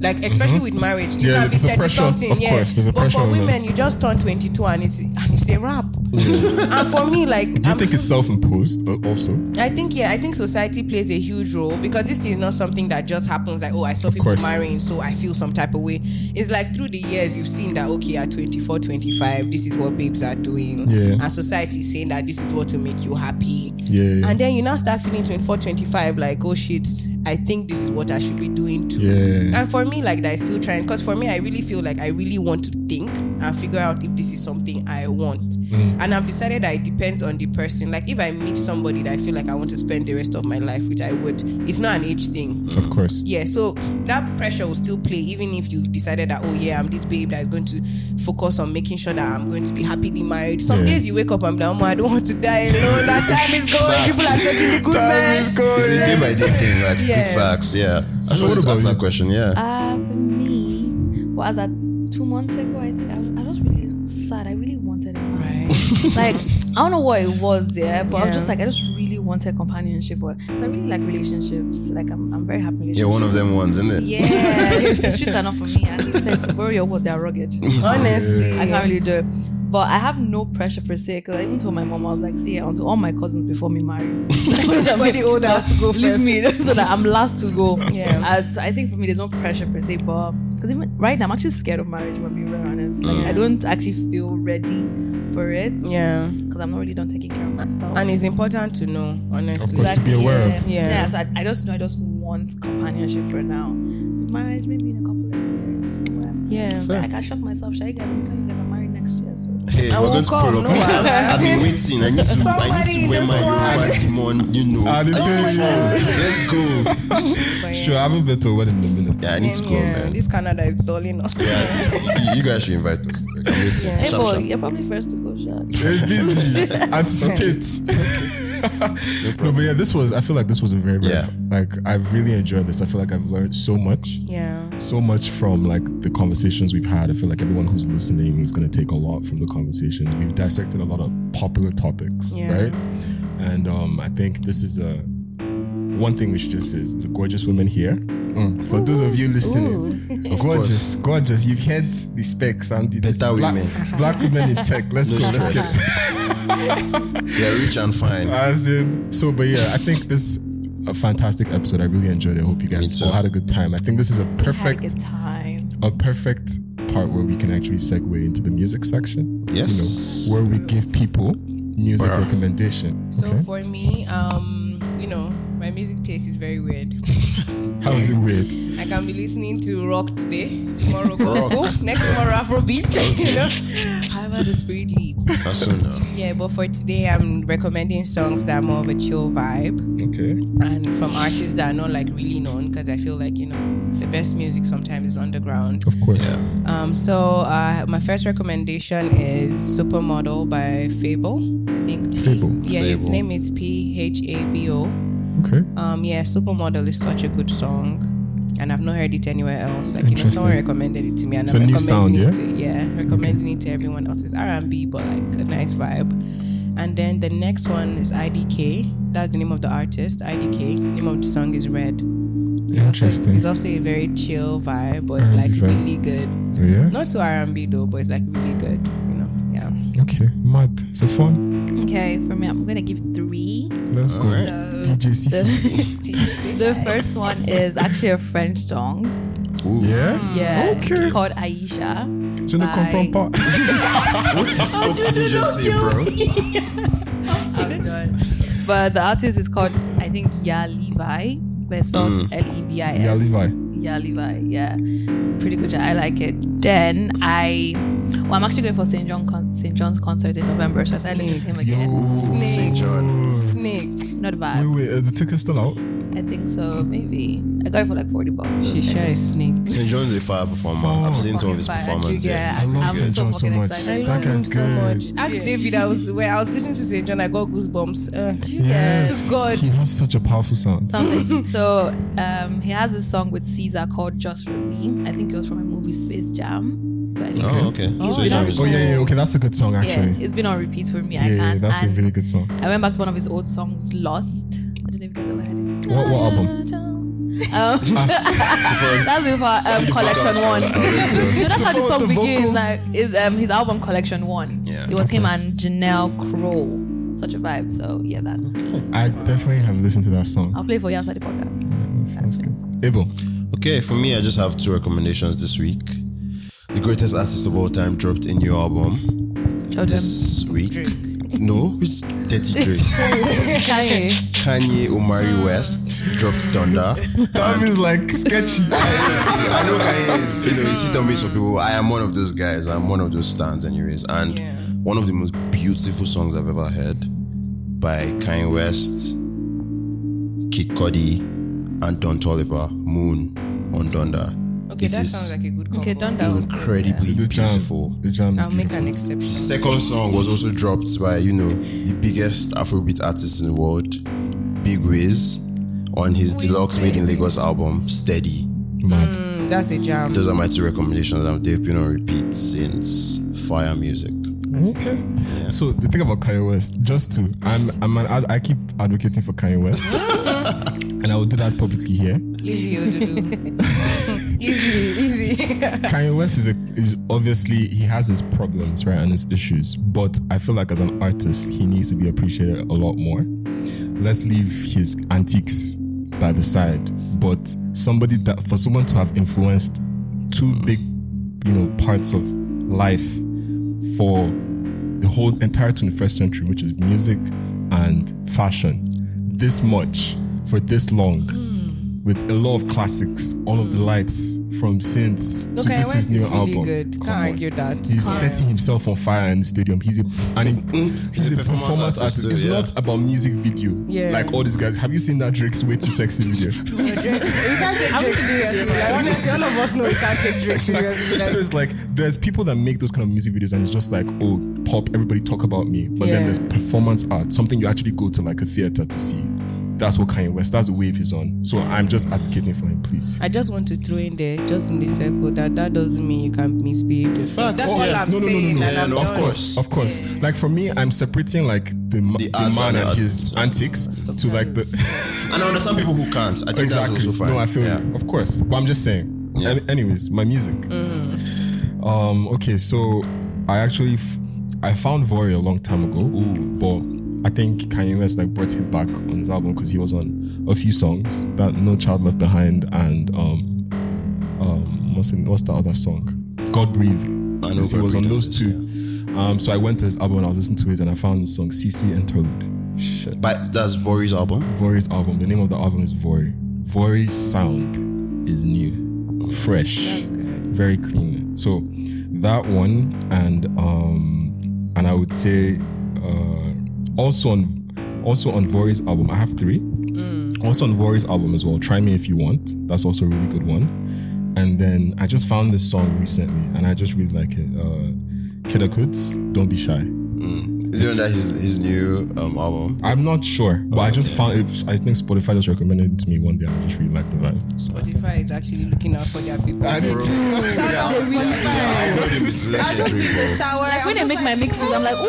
S7: like especially with marriage you
S4: Mm-hmm. Yeah,
S7: can be 30
S4: pressure,
S7: something
S4: of
S7: yeah
S4: course, there's a
S7: but
S4: pressure
S7: for
S4: women.
S7: you just turn 22 and it's and it's a wrap [laughs] and for me like
S4: Do you
S7: I'm
S4: think it's self-imposed uh, also?
S7: I think yeah, I think society plays a huge role because this is not something that just happens like oh I saw people
S4: course.
S7: marrying so I feel some type of way. It's like through the years you've seen that okay at 24, 25 this is what babes are doing
S4: Yeah.
S7: and society is saying that this is what will make you happy.
S4: Yeah.
S7: And then you now start feeling 24, 25 like oh shit I think this is what I should be doing too.
S4: Yeah.
S7: And for me like that is still trying because for me I really feel like I really want to think and figure out if this is something I want.
S4: Mm.
S7: And I've decided that it depends on the person. Like if I meet somebody that I feel like I want to spend the rest of my life, which I would, it's not an age thing.
S4: Of course.
S7: Yeah, so that pressure will still play, even if you decided that, oh yeah, I'm this babe that is going to focus on making sure that I'm going to be happily married. Some
S4: Yeah.
S7: days you wake up and be like, oh, I don't want to die alone. That [laughs] time is going.
S5: Facts.
S7: People are taking the good man.
S5: It's a day by day thing, like
S7: Yeah.
S5: big facts, yeah. I
S4: So
S5: should
S4: what
S5: to
S4: about
S5: ask
S4: you?
S5: that question, yeah.
S6: Uh, for me, was that two months ago? I think I was, I was really sad. I really wanted a man.
S7: Right. [laughs]
S6: like I don't know what it was there, but I was just like I just really wanted companionship. Or I really like relationships. Like I'm, I'm very happy. with
S5: Yeah, one of them ones, isn't it?
S6: Yeah, the streets are not for me. And he said to borrow your words, they are rugged. [laughs]
S7: Honestly.
S6: I can't really do it. But I have no pressure per se because I even told my mom I was like, see, onto all my cousins before me marry.
S7: Everybody older has to go
S6: Leave
S7: first.
S6: me [laughs] so that I'm last to go.
S7: Yeah.
S6: I, so I think for me, there's no pressure per se, but because even right now, I'm actually scared of marriage. If I'm being very honest, like I mm. don't actually feel ready for it
S7: Yeah.
S6: because I'm not really done taking care of myself.
S7: And it's important to know, honestly.
S4: course, to be aware of.
S7: Yeah.
S6: Yeah. So I, I just know I just want companionship for now. The marriage maybe in a couple of years. or.
S7: Yeah.
S6: Like, I can shock myself. Should I guys? I'm telling you guys, I'm married next year. So.
S5: Hey,
S7: I
S5: we're
S7: won't
S5: going to pull up.
S7: no. [laughs]
S5: I've been waiting. I need to, I
S7: Somebody
S5: need to wear my
S7: the
S5: Yoruba
S7: squad.
S5: Timon, you know.
S4: Ah, the thing.
S5: Let's go.
S7: But
S4: Sure, I haven't been to a wedding in a minute.
S5: Yeah, I need to
S7: Same
S5: go,
S7: here.
S5: man.
S7: This Canada is dulling us.
S5: Yeah, you- you guys should invite us. I'm waiting.
S6: Hey, boy, you're probably first to go, shot.
S4: It's busy. [laughs] Anticipate. No, but yeah, this was. I feel like this was a very, very
S5: Yeah.
S4: like I've really enjoyed this. I feel like I've learned so much,
S7: Yeah.
S4: so much from like the conversations we've had. I feel like everyone who's listening is going to take a lot from the conversations. We've dissected a lot of popular topics,
S7: Yeah.
S4: right? And um, I think this is a one thing we should just say is the gorgeous women here. Mm. For those of you listening, gorgeous, gorgeous. You've heard the specs and the
S5: Better
S4: black,
S5: women.
S4: black women in tech. Let's
S5: No
S4: go. Let's
S5: stress.
S4: get
S5: Yeah, rich and fine.
S4: as in, so, but yeah, I think this a fantastic episode. I really enjoyed it. I hope you guys all had a good time. I think this is a
S6: Had a
S4: perfect,
S6: time.
S4: a perfect part where we can actually segue into the music section.
S5: Yes.
S4: You know, where we give people music
S5: Wow.
S4: recommendation.
S7: So
S4: okay?
S7: for me, um, you know, my music taste is very weird. [laughs]
S4: How is it weird?
S7: I can be listening to rock today, tomorrow gospel, next tomorrow Afrobeat. [laughs] you know, however the spirit leads.
S5: That's so now.
S7: Yeah, but for today, I'm recommending songs that are more of a chill vibe
S4: Okay.
S7: and from artists that are not like really known because I feel like you know the best music sometimes is underground.
S4: Of course.
S7: Um, so uh, my first recommendation is Supermodel by Phabo. I think
S4: Phabo.
S7: Yeah, his name is P H A B O.
S4: Okay.
S7: Um, yeah, Supermodel is such a good song, and I've not heard it anywhere else. Like you know, someone recommended it to me, and
S4: It's
S7: I'm
S4: a new
S7: recommending
S4: sound,
S7: it. To, yeah, recommending it to everyone else. It's R and B, but like a nice vibe. And then the next one is IDK. That's the name of the artist. IDK. Name of the song is Red. It's also,
S4: Interesting.
S7: it's also a very chill vibe, but it's
S4: R&B
S7: like
S4: vibe.
S7: really good.
S4: Yeah.
S7: Not so R&B though, but it's like really good. You know, yeah.
S4: Okay. Mad. So fun.
S6: Okay, for me, I'm gonna give three.
S4: Let's go.
S6: So
S4: DJ C.
S6: the, [laughs] the first one is actually a French song.
S5: Ooh.
S4: Yeah.
S6: Yeah,
S4: Okay.
S6: it's called Aisha.
S4: Je ne comprends pas. [laughs]
S5: What the fuck did you just say, bro? [laughs]
S6: I'm done. But the artist is called, I think, Ya Levi, but it's spelled mm. L E V I S.
S4: Ya Levi.
S6: Ya Levi, yeah. Pretty good. I like it. Then I, well, I'm actually going for Saint JHN con- Saint JHN's concert in November, so I started listening to him again.
S5: Ooh,
S7: Snake.
S5: Saint JHN.
S7: Snake.
S6: Not bad.
S4: wait. Is uh, the ticket still out?
S6: I think so. Maybe I got it for like 40 bucks. so
S7: She sure is snake.
S5: Saint JHN's a fire performer. I've seen some of his
S6: Fire.
S5: performances.
S6: Yeah,
S4: I love
S6: Saint
S4: JHN
S6: so fucking
S4: much.
S6: excited.
S7: I
S4: That
S7: love him
S4: guy's
S7: so
S4: good.
S7: much. Ask David. I was where I was listening to Saint JHN. I got goosebumps. Uh,
S4: Yes.
S7: To God.
S4: He has such a powerful sound.
S6: something. so um, he has a song with SZA called "Just for Me." I think it was from a movie Space Jam. But
S5: Oh, okay.
S7: Oh,
S5: so Saint JHN
S7: that's
S5: is
S4: Oh yeah, yeah. Okay, that's a good song actually.
S6: yeah, it's been on repeat for me.
S4: Yeah,
S6: I
S4: yeah,
S6: can't.
S4: that's a really good song.
S6: I went back to one of his old songs, "Lost." I don't know if you guys ever heard it.
S4: What- what album? [laughs] [laughs]
S6: Um, that's with our um, collection one.
S5: first, now.
S6: So that's how the
S4: The
S6: song
S4: the
S6: begins. Like, is um his album collection one.
S5: Yeah.
S6: It was him and Janelle Crow. Such a vibe. So yeah, that's.
S4: I definitely have listened to that song.
S6: I'll play for you outside the podcast.
S4: That sounds good. Abel.
S5: Okay, for me, I just have two recommendations this week. The greatest artist of all time dropped a new album
S6: Show
S5: this week. No, which Dirty Drake.
S6: Kanye.
S5: Kanye Omari West dropped Donda.
S4: That means like sketchy.
S5: I know Kanye is, you know, he's hit or miss for people. I am one of those guys. I'm one of those stands, anyways. And one of the most beautiful songs I've ever heard by Kanye West, Kid Cudi, and Don Toliver, Moon on Donda.
S7: Okay,
S5: It
S7: that
S5: is
S7: sounds like a good combo.
S6: Okay, done that.
S5: incredibly
S4: the jam.
S5: beautiful.
S4: The jam. is
S7: I'll make
S4: beautiful.
S7: an exception.
S5: Second song was also dropped by, you know, the biggest Afrobeat artist in the world, Big Wiz, on his deluxe Made in Lagos album, Steady.
S4: Mad.
S7: Mm, that's a jam.
S5: Those are my two recommendations, and they've been on repeat since Fire Music.
S4: Okay. So the thing about Kanye West, just to, I'm, I'm an, ad- I keep advocating for Kanye West, [laughs] and I will do that publicly here.
S7: Easy, Odudu. [laughs] easy, easy. [laughs]
S4: Kanye West is a, is obviously he has his problems, right, and his issues. But I feel like as an artist, he needs to be appreciated a lot more. Let's leave his antiques by the side. But somebody that for someone to have influenced two big, you know, parts of life for the whole entire 21st century, which is music and fashion, this much for this long, with a lot of classics, all of the mm. lights from Saints
S7: Look,
S4: to this his
S7: is
S4: new
S7: really
S4: album.
S7: good. Can't
S4: Come on.
S7: argue that.
S4: He's
S7: Can't.
S4: setting himself on fire in the stadium. He's a and he- mm-hmm. he's, a performance, artist.
S5: too,
S4: it's
S5: yeah.
S4: not about music video.
S7: Yeah.
S4: Like all these guys. Have you seen that Drake's Way Too Sexy video? [laughs]
S7: we can't take Drake seriously. Like, honestly, all of us know we can't take Drake seriously.
S4: so it's like there's people that make those kind of music videos and it's just like, oh, pop, everybody talk about me. But
S7: Yeah.
S4: then there's performance art, something you actually go to like a theater to see. That's what Kanye West, that's the wave he's on. So I'm just advocating for him, please.
S7: I just want to throw in there, just in the circle, that that doesn't mean you can misbehave yourself.
S5: Facts.
S7: That's
S5: Oh,
S7: all
S5: yeah.
S7: I'm
S4: no, no, no, no, no.
S5: Yeah, no, of course.
S4: Of course. Like for me, I'm separating like the, ma- the,
S5: art
S4: man
S5: and
S4: and
S5: the
S4: his antics to like the [laughs]
S5: And I understand people who can't. I think that's also fine.
S4: No, I feel
S5: yeah.
S4: you. Of course. But I'm just saying.
S5: Yeah.
S4: Any- anyways, my music. Um, okay, so I actually f- I found Vory a long time ago. But I think Kanye West like brought him back on his album because he was on a few songs that No Child Left Behind and um um what's in, what's the other song? God Breathe.
S5: I know
S4: Yes, he was on those
S5: is,
S4: two. Um, so I went to his album and I was listening to it and I found the song CC Interlude. Shit.
S5: But that's Vory's album.
S4: Vory's album. The name of the album is Vory. Vory's sound is new, fresh, very clean. So that one, and um, and I would say also on also on Vory's album, I have three. Also on Vory's album as well. Try me if you want. That's also a really good one. And then I just found this song recently, and I just really like it. Uh, Kidda Don't Be Shy.
S5: Is it under his his new um, album?
S4: I'm not sure, but I just found it. I think Spotify just recommended it to me one day. I just really liked the vibe.
S7: Spotify is actually looking out for their people.
S4: I did
S5: Bro.
S4: too.
S7: Shout out to Spotify.
S5: Algorithm is legendary, bro.
S7: Shower.
S6: Like when they make my mixes, I'm like, ooh. [laughs]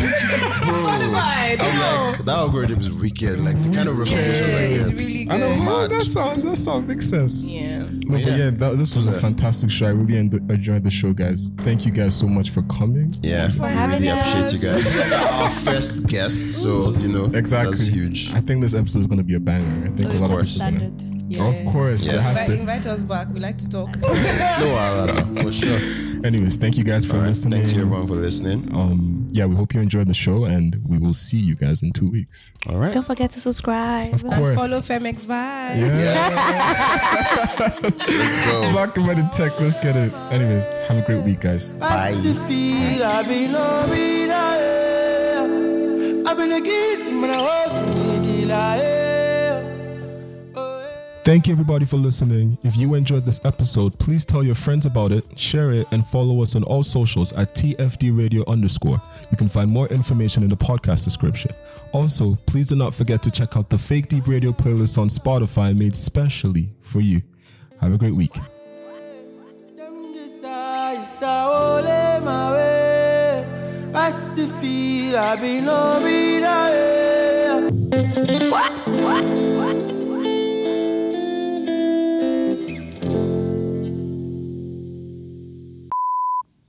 S6: [laughs]
S7: Spotify.
S5: I'm like, that algorithm is wicked. Like the kind of recommendations I
S7: it's
S5: get.
S7: really
S4: I know.
S7: good.
S4: Oh, that sound. That sound makes sense.
S7: Yeah.
S4: No, but
S5: Yeah.
S4: yeah, that, this was a fantastic show. I really en- enjoyed the show, guys. Thank you guys so much for coming.
S5: Yeah, we
S6: having
S5: really
S6: us.
S5: appreciate you guys. You guys are our first guest, so you know
S4: Exactly.
S5: that's huge.
S4: I think this episode is going to be a banger. I think a lot of
S5: course.
S4: people. are gonna-
S6: Standard.
S7: Yeah.
S4: Of course, it
S5: Yes.
S4: has
S7: Invite,
S4: to.
S7: invite us back. We like to talk. [laughs]
S5: No, uh, for sure.
S4: Anyways, thank you guys for
S5: All right,
S4: listening.
S5: thanks to everyone for listening.
S4: Um, yeah, we hope you enjoyed the show, and we will see you guys in two weeks.
S5: All right.
S6: Don't forget to subscribe.
S4: Of course.
S7: Follow Femex Vibe.
S4: Yeah. [laughs]
S5: Let's go.
S4: Black about the tech. Let's get it. Anyways, have a great week, guys.
S5: Bye.
S3: I've
S4: Thank you, everybody, for listening. If you enjoyed this episode, please tell your friends about it, share it, and follow us on all socials at TFD Radio underscore. You can find more information in the podcast description. Also, please do not forget to check out the Fake Deep Radio playlist on Spotify made specially for you. Have a great week.
S3: Me,
S1: What?